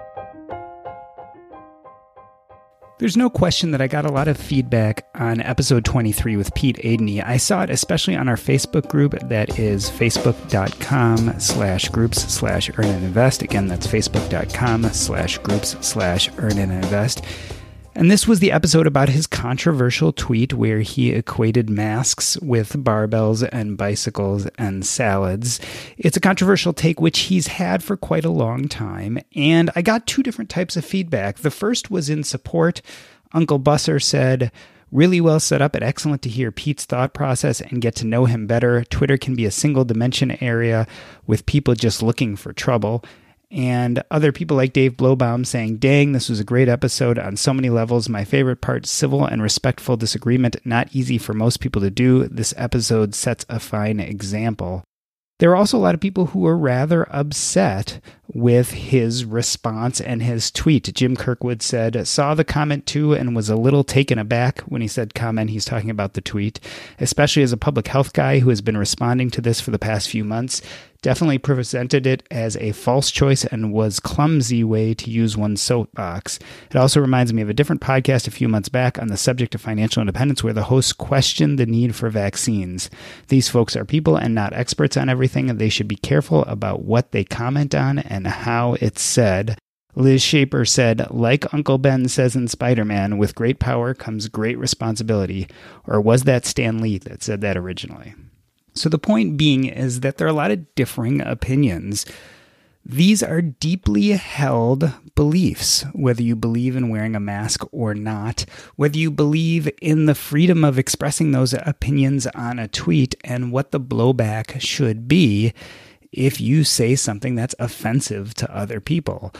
There's no question that I got a lot of feedback on episode 23 with Pete Adeney. I saw it especially on our Facebook group that is facebook.com slash groups slash earn and invest. Again, that's facebook.com slash groups slash earn and invest. And this was the episode about his controversial tweet where he equated masks with barbells and bicycles and salads. It's a controversial take which he's had for quite a long time. And I got two different types of feedback. The first was in support. Uncle Busser said, Really well set up and excellent to hear Pete's thought process and get to know him better. Twitter can be a single dimension area with people just looking for trouble and other people like Dave Blowbaum saying, Dang, this was a great episode on so many levels. My favorite part civil and respectful disagreement, not easy for most people to do. This episode sets a fine example. There are also a lot of people who were rather upset with his response and his tweet. Jim Kirkwood said, Saw the comment too and was a little taken aback when he said comment. He's talking about the tweet, especially as a public health guy who has been responding to this for the past few months definitely presented it as a false choice and was clumsy way to use one's soapbox. It also reminds me of a different podcast a few months back on the subject of financial independence where the host questioned the need for vaccines. These folks are people and not experts on everything, and they should be careful about what they comment on and how it's said. Liz Shaper said, like Uncle Ben says in Spider Man, with great power comes great responsibility. Or was that Stan Lee that said that originally? So the point being is that there are a lot of differing opinions. These are deeply held beliefs, whether you believe in wearing a mask or not, whether you believe in the freedom of expressing those opinions on a tweet and what the blowback should be if you say something that's offensive to other people.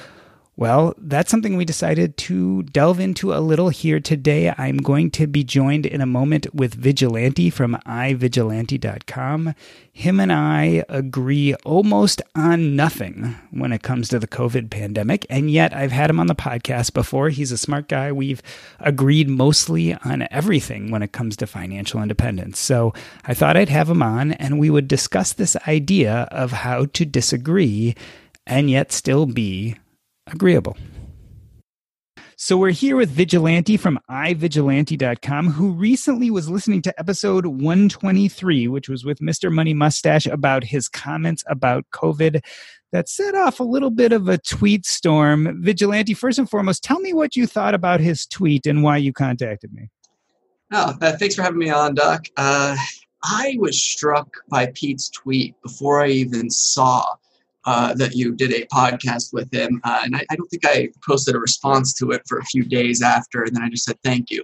Well, that's something we decided to delve into a little here today. I'm going to be joined in a moment with Vigilante from iVigilante.com. Him and I agree almost on nothing when it comes to the COVID pandemic, and yet I've had him on the podcast before. He's a smart guy. We've agreed mostly on everything when it comes to financial independence. So I thought I'd have him on and we would discuss this idea of how to disagree and yet still be agreeable. So we're here with Vigilante from iVigilante.com, who recently was listening to episode 123, which was with Mr. Money Mustache about his comments about COVID that set off a little bit of a tweet storm. Vigilante, first and foremost, tell me what you thought about his tweet and why you contacted me. Oh, uh, thanks for having me on, Doc. Uh, I was struck by Pete's tweet before I even saw uh, that you did a podcast with him. Uh, and I, I, don't think I posted a response to it for a few days after, and then I just said thank you.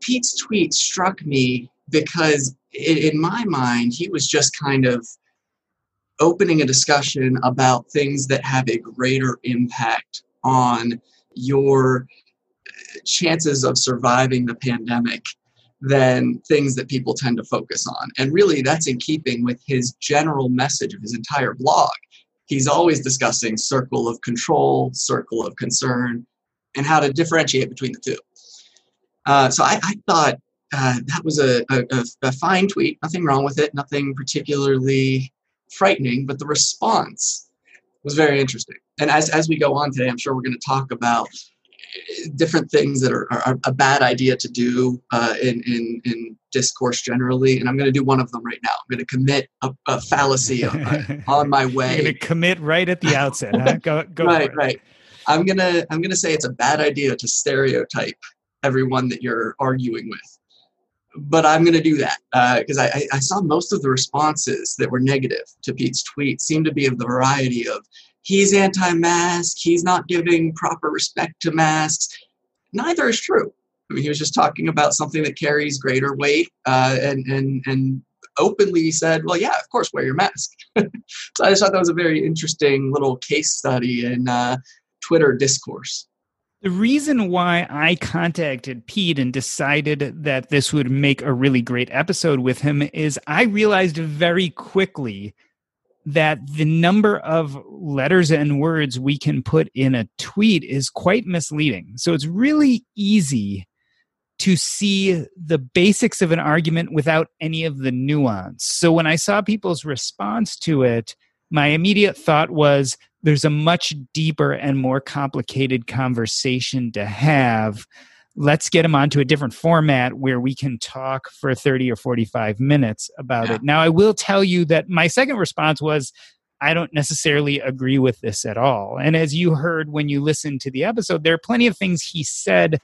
Pete's tweet struck me because, in, in my mind, he was just kind of opening a discussion about things that have a greater impact on your chances of surviving the pandemic than things that people tend to focus on. And really, that's in keeping with his general message of his entire blog he's always discussing circle of control, circle of concern, and how to differentiate between the two. Uh, so I, I thought uh, that was a, a, a, fine tweet, nothing wrong with it, nothing particularly frightening, but the response was very interesting. And as, as we go on today, I'm sure we're going to talk about different things that are, are, a bad idea to do uh, in, in, in discourse generally. And I'm going to do one of them right now. I'm going to commit a, a fallacy on, <laughs> on, my way. You're going to commit right at the outset. Huh? Go, go right, right. I'm going to, I'm going to say it's a bad idea to stereotype everyone that you're arguing with. But I'm going to do that because uh, I, I saw most of the responses that were negative to Pete's tweet seem to be of the variety of he's anti-mask, he's not giving proper respect to masks. Neither is true. I mean, he was just talking about something that carries greater weight, uh, and and and openly said, "Well, yeah, of course, wear your mask." <laughs> so I just thought that was a very interesting little case study in uh, Twitter discourse. The reason why I contacted Pete and decided that this would make a really great episode with him is I realized very quickly that the number of letters and words we can put in a tweet is quite misleading. So it's really easy to see the basics of an argument without any of the nuance. So when I saw people's response to it, my immediate thought was there's a much deeper and more complicated conversation to have let's get them onto a different format where we can talk for 30 or 45 minutes about yeah. it. Now, I will tell you that my second response was, I don't necessarily agree with this at all. And as you heard when you listened to the episode, there are plenty of things he said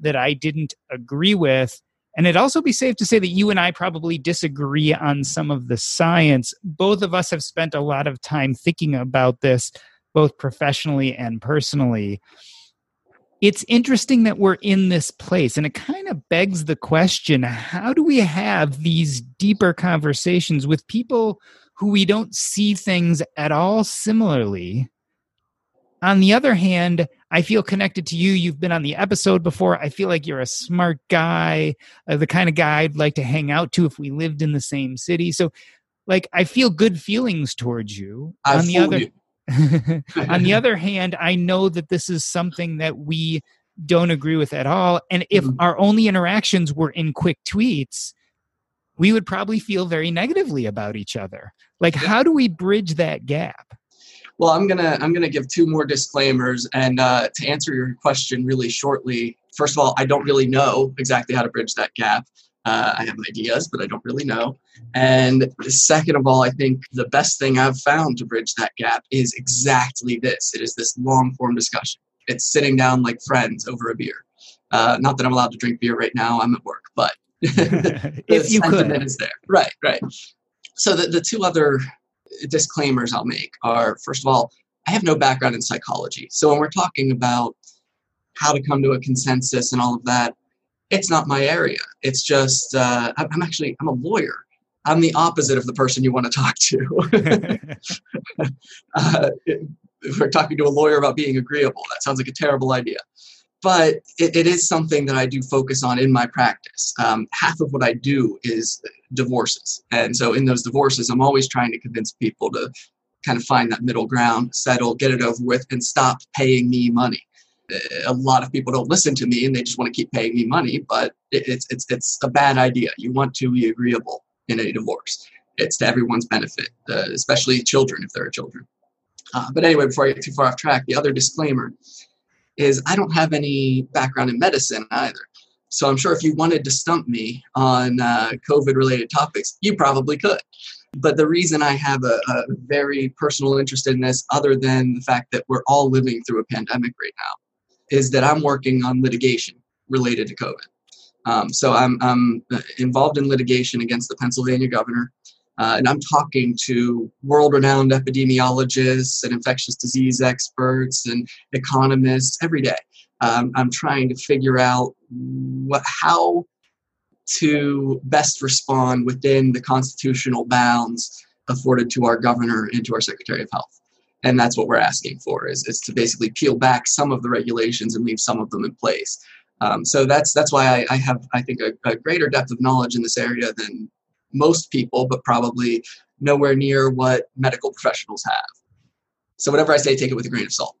that I didn't agree with. And it'd also be safe to say that you and I probably disagree on some of the science. Both of us have spent a lot of time thinking about this, both professionally and personally it's interesting that we're in this place and it kind of begs the question how do we have these deeper conversations with people who we don't see things at all similarly on the other hand i feel connected to you you've been on the episode before i feel like you're a smart guy uh, the kind of guy i'd like to hang out to if we lived in the same city so like i feel good feelings towards you I on the other you. <laughs> On the other hand, I know that this is something that we don't agree with at all. And if mm-hmm. our only interactions were in quick tweets, we would probably feel very negatively about each other. Like, yeah. how do we bridge that gap? Well, I'm gonna I'm gonna give two more disclaimers, and uh, to answer your question really shortly. First of all, I don't really know exactly how to bridge that gap. Uh, I have ideas, but I don't really know. And second of all, I think the best thing I've found to bridge that gap is exactly this it is this long form discussion. It's sitting down like friends over a beer. Uh, not that I'm allowed to drink beer right now, I'm at work, but <laughs> <laughs> if you could. is there. Right, right. So the, the two other disclaimers I'll make are first of all, I have no background in psychology. So when we're talking about how to come to a consensus and all of that, it's not my area. It's just uh, I'm actually I'm a lawyer. I'm the opposite of the person you want to talk to. <laughs> uh, if we're talking to a lawyer about being agreeable, that sounds like a terrible idea. But it, it is something that I do focus on in my practice. Um, half of what I do is divorces. And so in those divorces, I'm always trying to convince people to kind of find that middle ground, settle, get it over with, and stop paying me money a lot of people don't listen to me and they just want to keep paying me money but it's it's it's a bad idea. You want to be agreeable in a divorce. It's to everyone's benefit uh, especially children if there are children. Uh, but anyway before i get too far off track the other disclaimer is i don't have any background in medicine either. So i'm sure if you wanted to stump me on uh, covid related topics you probably could. But the reason I have a, a, very personal interest in this, other than the fact that we're all living through a pandemic right now, is that I'm working on litigation related to COVID. Um, so I'm, I'm, involved in litigation against the Pennsylvania governor, uh, and I'm talking to world-renowned epidemiologists and infectious disease experts and economists every day. Um, I'm trying to figure out what, how to best respond within the constitutional bounds afforded to our governor and to our secretary of health and that's what we're asking for is, is to basically peel back some of the regulations and leave some of them in place um, so that's that's why I, I have I think a, a, greater depth of knowledge in this area than most people, but probably nowhere near what medical professionals have. So whatever I say, take it with a grain of salt.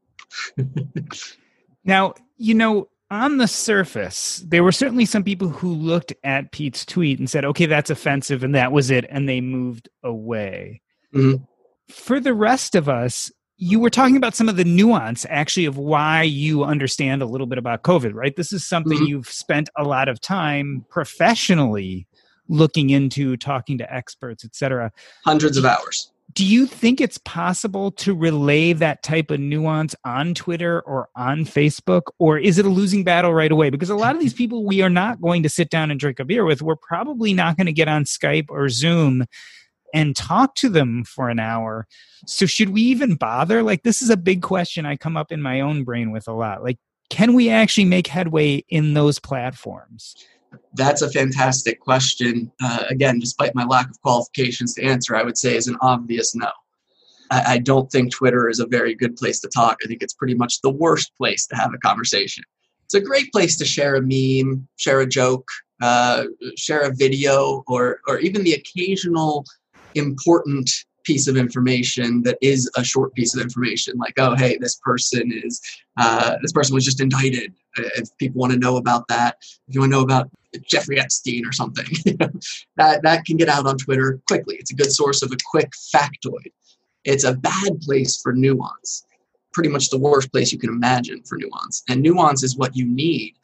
<laughs> now you know on the surface, there were certainly some people who looked at Pete's tweet and said, "Okay, that's offensive," and that was it, and they moved away. Mm-hmm for the rest of us, you were talking about some of the nuance actually of why you understand a little bit about COVID, right? This is something mm-hmm. you've spent a lot of time professionally looking into, talking to experts, etc. Hundreds of hours. Do you think it's possible to relay that type of nuance on Twitter or on Facebook? Or is it a losing battle right away? Because a lot of these people we are not going to sit down and drink a beer with, we're probably not going to get on Skype or Zoom and talk to them for an hour. So should we even bother? Like this is a big question I come up in my own brain with a lot. Like can we actually make headway in those platforms? That's a fantastic question. Uh, again, despite my lack of qualifications to answer, I would say is an obvious no. I, I don't think Twitter is a very good place to talk. I think it's pretty much the worst place to have a conversation. It's a great place to share a meme, share a joke, uh, share a video, or or even the occasional important piece of information that is a short piece of information like oh hey this person is uh, this person was just indicted. If people want to know about that if you want to know about jeffrey epstein or something <laughs> that that can get out on twitter quickly. It's a good source of a quick factoid. It's a bad place for nuance pretty much the worst place you can imagine for nuance. And nuance is what you need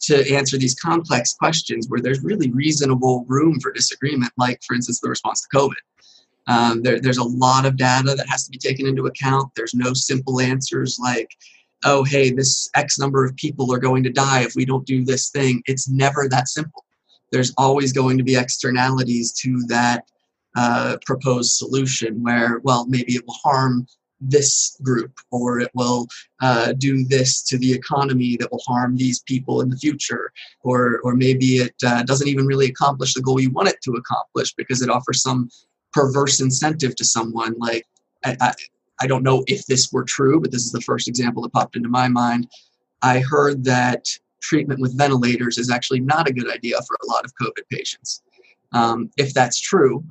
to answer these complex questions where there's really reasonable room for disagreement like for instance the response to covid um, there, there's a lot of data that has to be taken into account. There's no simple answers like, oh, hey, this X number of people are going to die if we don't do this thing. It's never that simple. There's always going to be externalities to that uh, proposed solution where, well, maybe it will harm this group or it will uh, do this to the economy that will harm these people in the future or or maybe it uh, doesn't even really accomplish the goal you want it to accomplish because it offers some perverse incentive to someone. Like, I, I, I don't know if this were true, but this is the first example that popped into my mind. I heard that treatment with ventilators is actually not a good idea for a lot of COVID patients. Um, if that's true,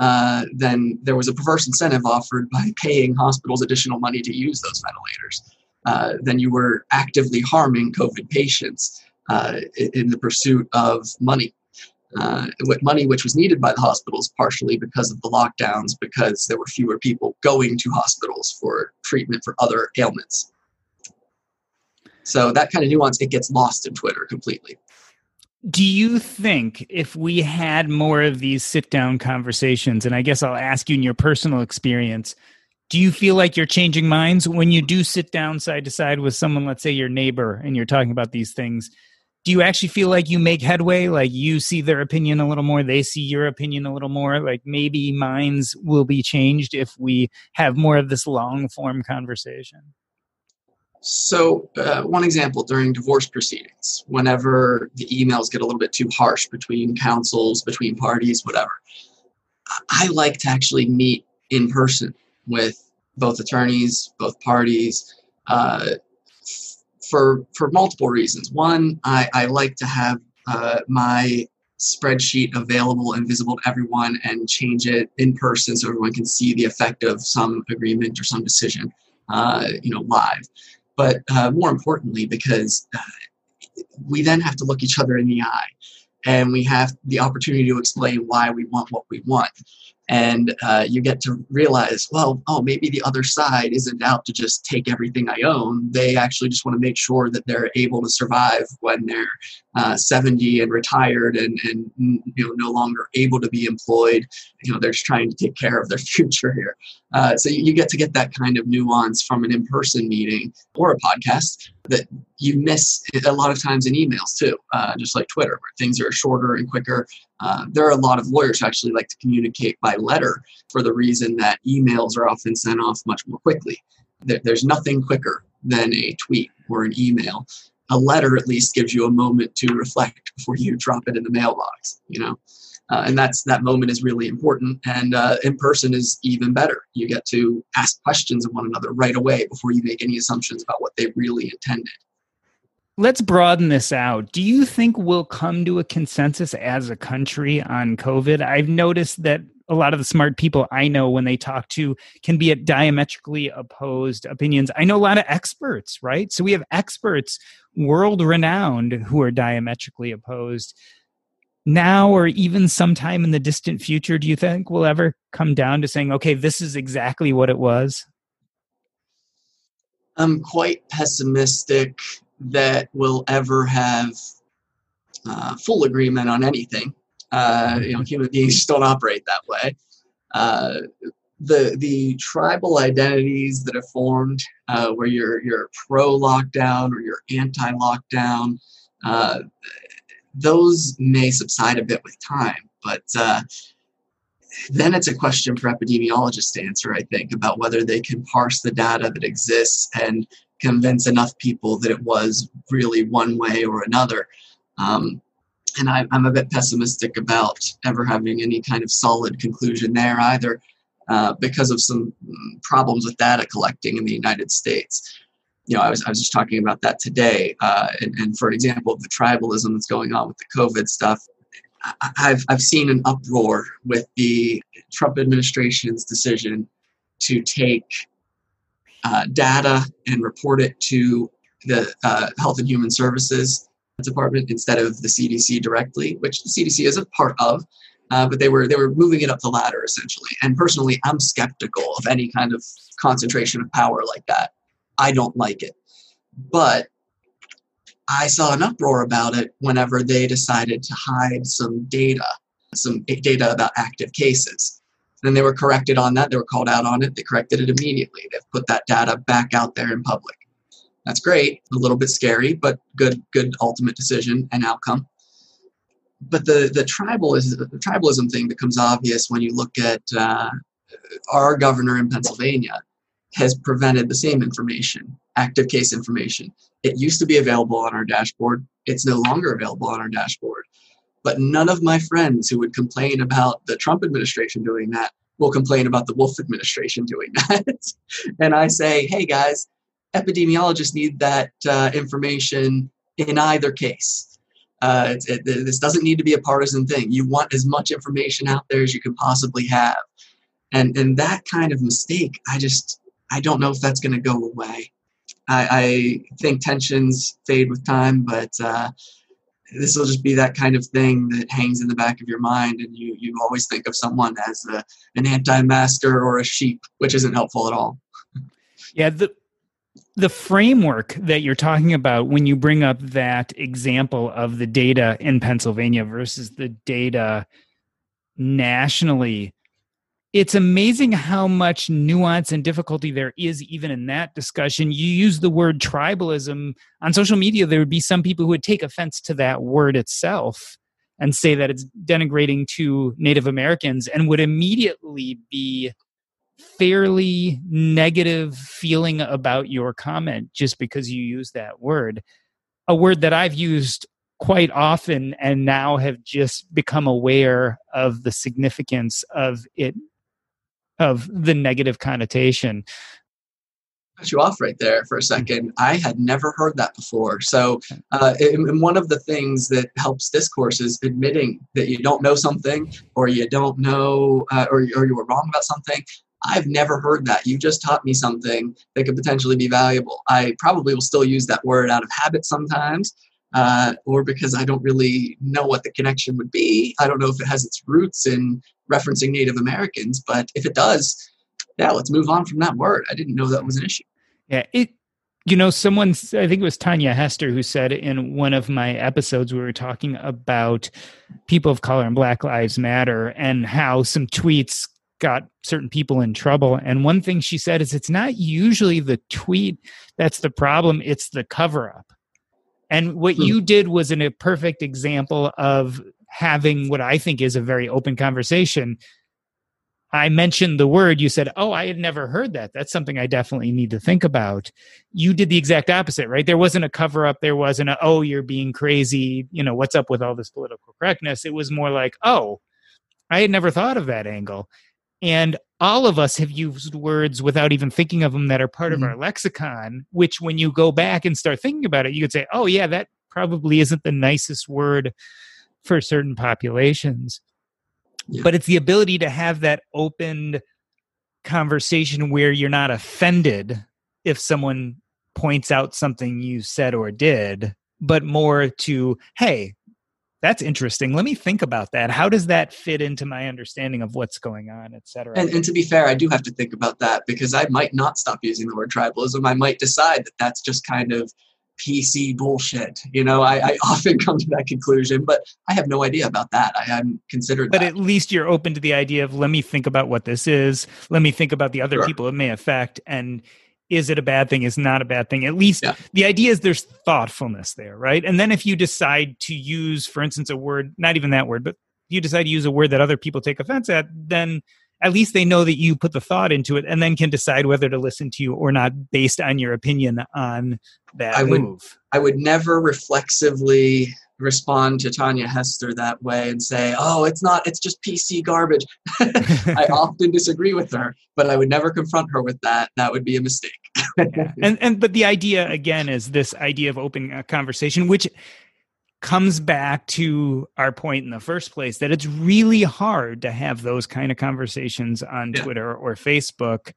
uh, then there was a perverse incentive offered by paying hospitals additional money to use those ventilators. Uh, then you were actively harming COVID patients uh, in the pursuit of money uh, money which was needed by the hospitals partially because of the lockdowns because there were fewer people going to hospitals for treatment for other ailments. So that kind of nuance it gets lost in twitter completely. Do you think if we had more of these sit down conversations and i guess i'll ask you in your personal experience do you feel like you're changing minds? When you do sit down side to side with someone let's say your neighbor and you're talking about these things do you actually feel like you make headway? Like you see their opinion a little more they see your opinion a little more like maybe minds will be changed if we have more of this long form conversation? So uh, one example during divorce proceedings whenever the emails get a little bit too harsh between counsels between parties whatever i like to actually meet in person with both attorneys both parties uh, for for multiple reasons. One, I, I like to have uh, my spreadsheet available and visible to everyone and change it in person so everyone can see the effect of some agreement or some decision, uh, you know, live. But uh, more importantly, because uh, we then have to look each other in the eye and we have the opportunity to explain why we want what we want and uh, you get to realize well oh maybe the other side isn't out to just take everything i own. They actually just want to make sure that they're able to survive when they're uh, 70 and retired and, and you know no longer able to be employed. You know they're just trying to take care of their <laughs> future here. Uh, so you get to get that kind of nuance from an in-person meeting or a podcast that you miss a lot of times in emails too uh, just like twitter where things are shorter and quicker uh, there are a lot of lawyers who actually like to communicate by letter for the reason that emails are often sent off much more quickly. There, there's nothing quicker than a tweet or an email. A letter at least gives you a moment to reflect before you <laughs> drop it in the mailbox, you know. Uh, and that's that moment is really important and uh, in person is even better you get to ask questions of one another right away before you make any assumptions about what they really intended Let's broaden this out. Do you think we'll come to a consensus as a country on COVID? I've noticed that a lot of the smart people I know when they talk to can be at diametrically opposed opinions. I know a lot of experts, right? So we have experts, world renowned, who are diametrically opposed. Now, or even sometime in the distant future, do you think we'll ever come down to saying, okay, this is exactly what it was? I'm quite pessimistic that we'll ever have uh, full agreement on anything. Uh, you know, human beings just don't operate that way. Uh, the the tribal identities that have formed, uh, where you're you're pro lockdown or you're anti lockdown, uh, those may subside a bit with time. But uh, then it's a question for epidemiologists to answer, I think, about whether they can parse the data that exists and convince enough people that it was really one way or another. Um, and I, am a bit pessimistic about ever having any kind of solid conclusion there either, uh, because of some problems with data collecting in the United States. You know, I was, I was just talking about that today. Uh, and, and for an example of the tribalism that's going on with the COVID stuff, I've, I've seen an uproar with the Trump administration's decision to take uh, data and report it to the uh, Health and Human Services Department instead of the CDC directly, which the CDC is a part of. Uh, but they were they were moving it up the ladder essentially. And personally, I'm skeptical of any kind of concentration of power like that. I don't like it. But I saw an uproar about it whenever they decided to hide some data, some data about active cases. Then they were corrected on that. They were called out on it. They corrected it immediately. They've put that data back out there in public. That's great. A little bit scary, but good, good ultimate decision and outcome. But the the tribal is the tribalism thing becomes obvious when you look at uh, our governor in Pennsylvania has prevented the same information, active case information. It used to be available on our dashboard. It's no longer available on our dashboard. But none of my friends who would complain about the Trump administration doing that will complain about the Wolf administration doing <laughs> that. and I say, hey guys, epidemiologists need that uh, information in either case. Uh, it, it, this doesn't need to be a partisan thing. You want as much information out there as you can possibly have. And, and that kind of mistake, I just, I don't know if that's going to go away. I, I, think tensions fade with time, but uh, this will just be that kind of thing that hangs in the back of your mind, and you you always think of someone as a, an anti-masker or a sheep, which isn't helpful at all. <laughs> Yeah, the the framework that you're talking about when you bring up that example of the data in Pennsylvania versus the data nationally it's amazing how much nuance and difficulty there is even in that discussion. You use the word tribalism on social media, there would be some people who would take offense to that word itself and say that it's denigrating to Native Americans and would immediately be fairly negative feeling about your comment just because you use that word. A word that I've used quite often and now have just become aware of the significance of it of the negative connotation cut you off right there for a second. I had never heard that before. So, uh, and one of the things that helps discourse is admitting that you don't know something, or you don't know, uh, or, or you were wrong about something. I've never heard that. You just taught me something that could potentially be valuable. I probably will still use that word out of habit sometimes, uh, or because I don't really know what the connection would be. I don't know if it has its roots in referencing Native Americans, but if it does, yeah, let's move on from that word. I didn't know that was an issue. Yeah, it. You know, someone I think it was Tanja Hester who said in one of my episodes we were talking about people of color and Black Lives Matter and how some tweets got certain people in trouble. And one thing she said is it's not usually the tweet that's the problem; it's the cover up. And what hmm. you did was in a perfect example of having what I think is a very open conversation. I mentioned the word, you said, Oh, I had never heard that. That's something I definitely need to think about. You did the exact opposite, right? There wasn't a cover up. There wasn't a, Oh, you're being crazy. You know, what's up with all this political correctness? It was more like, Oh, I had never thought of that angle. And all of us have used words without even thinking of them that are part mm-hmm. of our lexicon, which when you go back and start thinking about it, you could say, Oh, yeah, that probably isn't the nicest word for certain populations. Yeah. But it's the ability to have that open conversation where you're not offended if someone points out something you said or did, but more to, hey, that's interesting. Let me think about that. How does that fit into my understanding of what's going on, et cetera? And, and to be fair, I do have to think about that because I might not stop using the word tribalism. I might decide that that's just kind of PC bullshit. You know, I, I, often <laughs> come to that conclusion, but I have no idea about that. I hadn't considered but that. at least you're open to the idea of let me think about what this is. Let me think about the other sure. people it may affect. And is it a bad thing? Is not a bad thing? At least yeah. the idea is there's thoughtfulness there, right? And then if you decide to use, for instance, a word, not even that word, but you decide to use a word that other people take offense at, then at least they know that you put the thought into it and then can decide whether to listen to you or not based on your opinion on that I move. would I would never reflexively respond to Tanja Hester that way and say, "Oh, it's not it's just PC garbage." <laughs> I <laughs> often disagree with her, but I would never confront her with that. That would be a mistake. yeah. <laughs> And and but the idea again is this idea of opening a uh, conversation which comes back to our point in the first place that it's really hard to have those kind of conversations on Yeah. Twitter or Facebook,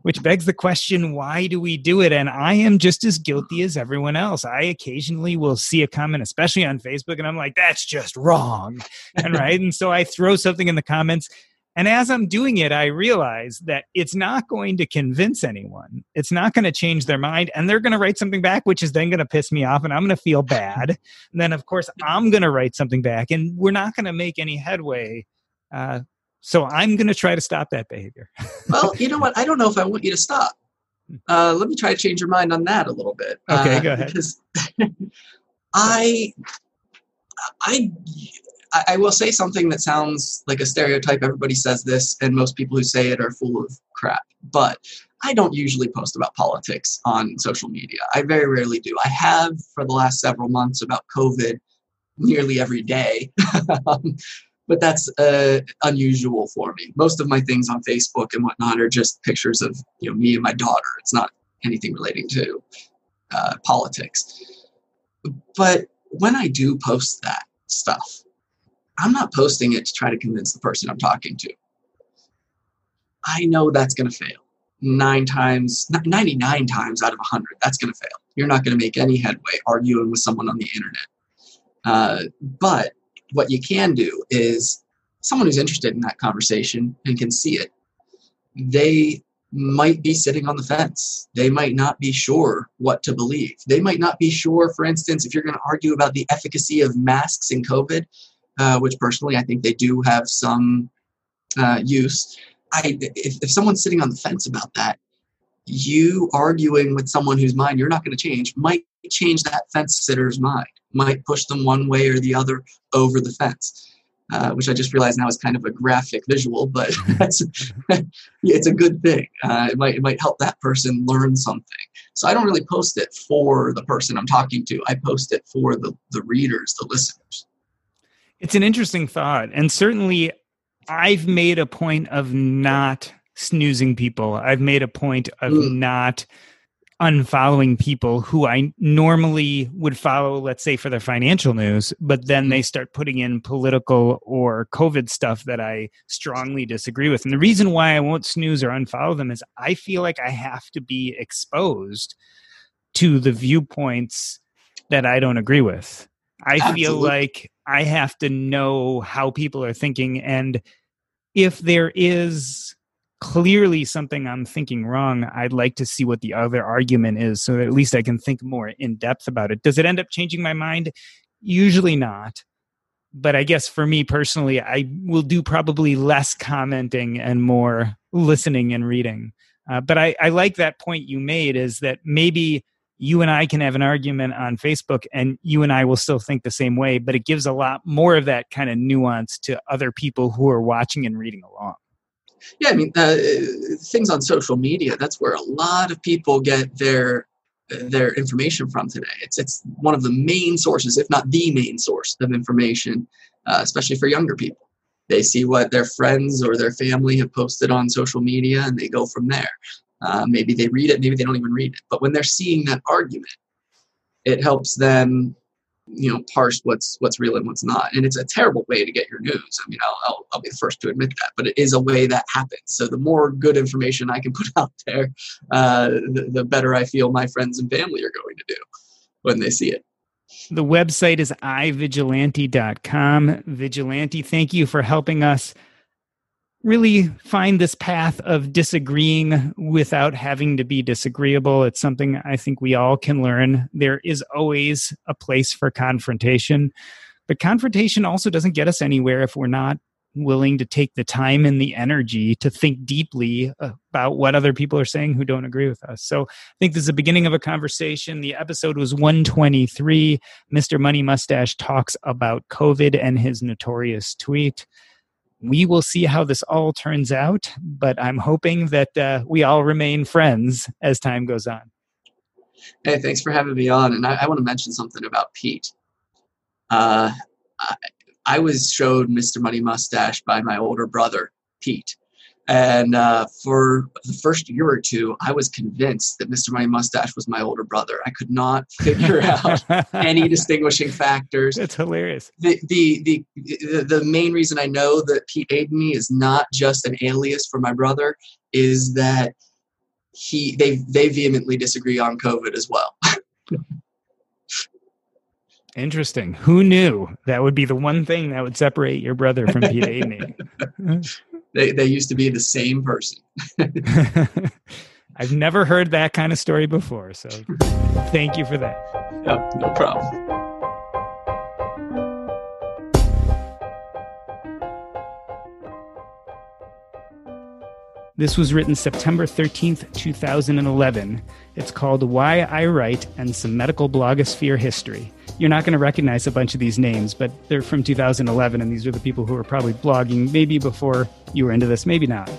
which begs the question why do we do it? And I am just as guilty as everyone else. I occasionally will see a comment, especially on Facebook, and I'm like, that's just wrong. And <laughs> right. and so I throw something in the comments. And as I'm doing it, I realize that it's not going to convince anyone. It's not going to change their mind. And they're going to write something back, which is then going to piss me off and I'm going to feel bad. <laughs> And then, of course, I'm going to write something back and we're not going to make any headway. Uh, so I'm going to try to stop that behavior. <laughs> well, you know what? I don't know if I want you to stop. Uh, let me try to change your mind on that a little bit. Okay, uh, go ahead. Because <laughs> I, I, I will say something that sounds like a stereotype. Everybody says this, and most people who say it are full of crap. But I don't usually post about politics on social media. I very rarely do. I have for the last several months about COVID nearly every day. <laughs> But that's uh, unusual for me. Most of my things on Facebook and whatnot are just pictures of you know me and my daughter. It's not anything relating to uh, politics. But when I do post that stuff, I'm not posting it to try to convince the person I'm talking to. I know that's going to fail. Nine times, 99 times out of 100, that's going to fail. You're not going to make any headway arguing with someone on the internet. Uh, but what you can do is someone who's interested in that conversation and can see it, they might be sitting on the fence. They might not be sure what to believe. They might not be sure, for instance, if you're going to argue about the efficacy of masks in COVID, uh, which personally I think they do have some uh, use. I, if, if someone's sitting on the fence about that, you arguing with someone whose mind you're not going to change might change that fence sitter's mind, might push them one way or the other over the fence. Uh, which I just realized now is kind of a graphic visual, but <laughs> that's, it's a good thing. Uh, it might it might help that person learn something. So I don't really post it for the person I'm talking to. I post it for the the readers, the listeners. It's an interesting thought. And certainly, I've made a point of not snoozing people. I've made a point of Mm. not unfollowing people who I normally would follow, let's say for their financial news, but then they start putting in political or COVID stuff that I strongly disagree with. And the reason why I won't snooze or unfollow them is I feel like I have to be exposed to the viewpoints that I don't agree with. I feel like I have to know how people are thinking. And if there is clearly something I'm thinking wrong, I'd like to see what the other argument is so that at least I can think more in depth about it. Does it end up changing my mind? Usually not. But I guess for me personally, I will do probably less commenting and more listening and reading. Uh, but I, I like that point you made is that maybe you and I can have an argument on Facebook and you and I will still think the same way, but it gives a lot more of that kind of nuance to other people who are watching and reading along. Yeah, I mean, uh, things on social media, that's where a lot of people get their their information from today. It's it's one of the main sources, if not the main source of information, uh, especially for younger people. They see what their friends or their family have posted on social media, and they go from there. Uh, maybe they read it, maybe they don't even read it. But when they're seeing that argument, it helps them, you know, parse what's what's real and what's not. And it's a terrible way to get your news. I mean, I'll, I'll, I'll be the first to admit that, but it is a way that happens. So the more good information I can <laughs> put out there, uh, the, the better I feel my friends and family are going to do when they see it. The website is ivigilante.com. Vigilante, thank you for helping us really find this path of disagreeing without having to be disagreeable. It's something I think we all can learn. There is always a place for confrontation, but confrontation also doesn't get us anywhere if we're not willing to take the time and the energy to think deeply about what other people are saying who don't agree with us. So I think this is the beginning of a conversation. The episode was 123. Mr. Money Mustache talks about COVID and his notorious tweet. We will see how this all turns out, but I'm hoping that uh, we all remain friends as time goes on. Hey, thanks for having me on. And I, I want to mention something about Pete. Uh, I, I was showed Mr. Money Mustache by my older brother, Pete. And uh, for the first year or two, I was convinced that Mr. Money Mustache was my older brother. I could not figure <laughs> out any distinguishing factors. That's hilarious. The, the, the, the, the main reason I know that Pete Adeney is not just an alias for my brother is that he they they vehemently disagree on COVID as well. <laughs> Interesting. Who knew that would be the one thing that would separate your brother from Pete Adeney? <laughs> they they used to be the same person. <laughs> I've never heard that kind of story before, so thank you for that. No, no problem. This was written September 13th, 2011. It's called Why I Write and Some Medical Blogosphere History. You're not going to recognize a bunch of these names, but they're from 2011, and these are the people who were probably blogging maybe before you were into this, maybe not.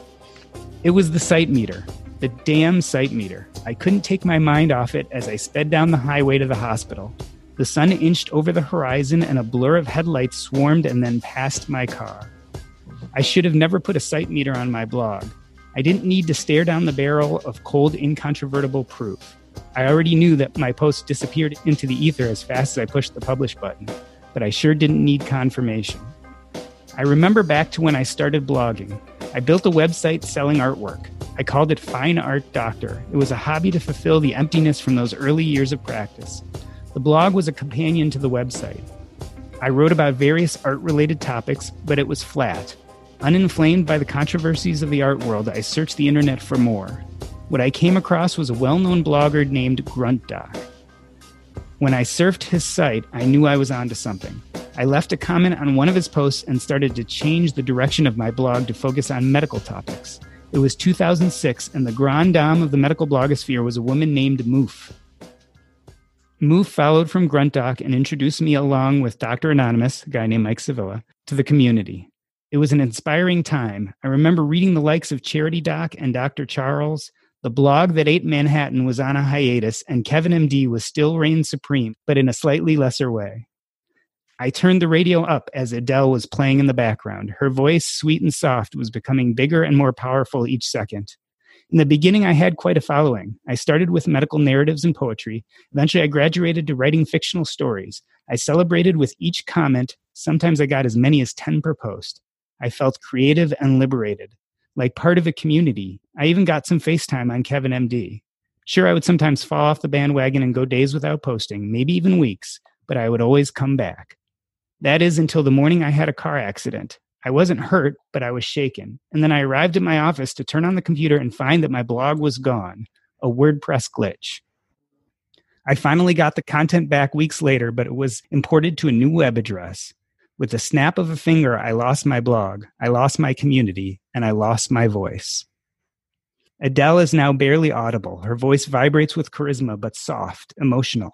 It was the site meter, the damn site meter. I couldn't take my mind off it as I sped down the highway to the hospital. The sun inched over the horizon, and a blur of headlights swarmed and then passed my car. I should have never put a site meter on my blog. I didn't need to stare down the barrel of cold, incontrovertible proof. I already knew that my post disappeared into the ether as fast as I pushed the publish button, but I sure didn't need confirmation. I remember back to when I started blogging. I built a website selling artwork. I called it Fine Art Doctor. It was a hobby to fulfill the emptiness from those early years of practice. The blog was a companion to the website. I wrote about various art related topics, but it was flat. Uninflamed by the controversies of the art world, I searched the internet for more. What I came across was a well known blogger named GruntDoc. When I surfed his site, I knew I was onto something. I left a comment on one of his posts and started to change the direction of my blog to focus on medical topics. It was 2006, and the grand dame of the medical blogosphere was a woman named Moof. Moof followed from GruntDoc and introduced me along with Dr. Anonymous, a guy named Mike Sevilla, to the community. It was an inspiring time. I remember reading the likes of Charity Doc and Dr. Charles. The blog that ate Manhattan was on a hiatus, and Kevin MD was still reigned supreme, but in a slightly lesser way. I turned the radio up as Adele was playing in the background. Her voice, sweet and soft, was becoming bigger and more powerful each second. In the beginning, I had quite a following. I started with medical narratives and poetry. Eventually, I graduated to writing fictional stories. I celebrated with each comment. Sometimes I got as many as 10 per post. I felt creative and liberated, like part of a community. I even got some FaceTime on Kevin MD. Sure, I would sometimes fall off the bandwagon and go days without posting, maybe even weeks, but I would always come back. That is until the morning I had a car accident. I wasn't hurt, but I was shaken. And then I arrived at my office to turn on the computer and find that my blog was gone, a WordPress glitch. I finally got the content back weeks later, but it was imported to a new web address. With the snap of a finger, I lost my blog, I lost my community, and I lost my voice. Adele is now barely audible. Her voice vibrates with charisma, but soft, emotional.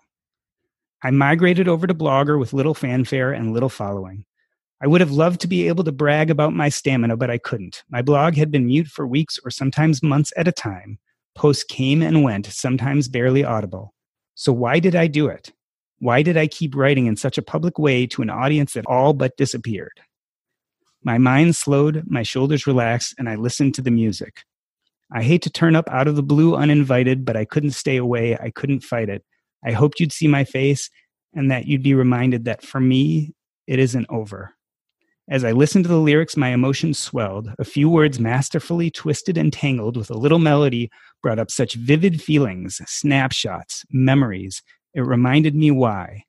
I migrated over to Blogger with little fanfare and little following. I would have loved to be able to brag about my stamina, but I couldn't. My blog had been mute for weeks or sometimes months at a time. Posts came and went, sometimes barely audible. So why did I do it? Why did I keep writing in such a public way to an audience that all but disappeared? My mind slowed, my shoulders relaxed, and I listened to the music. I hate to turn up out of the blue uninvited, but I couldn't stay away. I couldn't fight it. I hoped you'd see my face and that you'd be reminded that for me, it isn't over. As I listened to the lyrics, my emotions swelled. A few words masterfully twisted and tangled with a little melody brought up such vivid feelings, snapshots, memories, it reminded me why.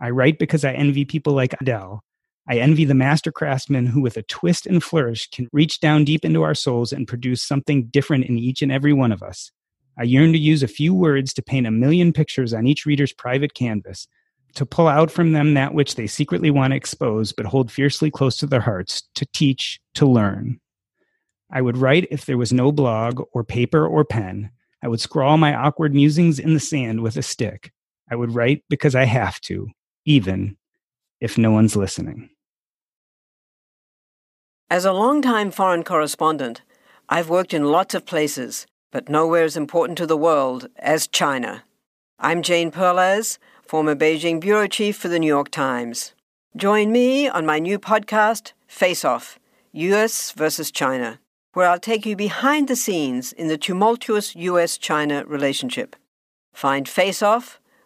I write because I envy people like Adele. I envy the master craftsman who, with a twist and flourish, can reach down deep into our souls and produce something different in each and every one of us. I yearn to use a few words to paint a million pictures on each reader's private canvas, to pull out from them that which they secretly want to expose but hold fiercely close to their hearts, to teach, to learn. I would write if there was no blog or paper or pen. I would scrawl my awkward musings in the sand with a stick. I would write because I have to, even if no one's listening. As a long-time foreign correspondent, I've worked in lots of places, but nowhere as important to the world as China. I'm Jane Perlez, former Beijing bureau chief for the New York Times. Join me on my new podcast, Face Off US versus China, where I'll take you behind the scenes in the tumultuous US China relationship. Find Face Off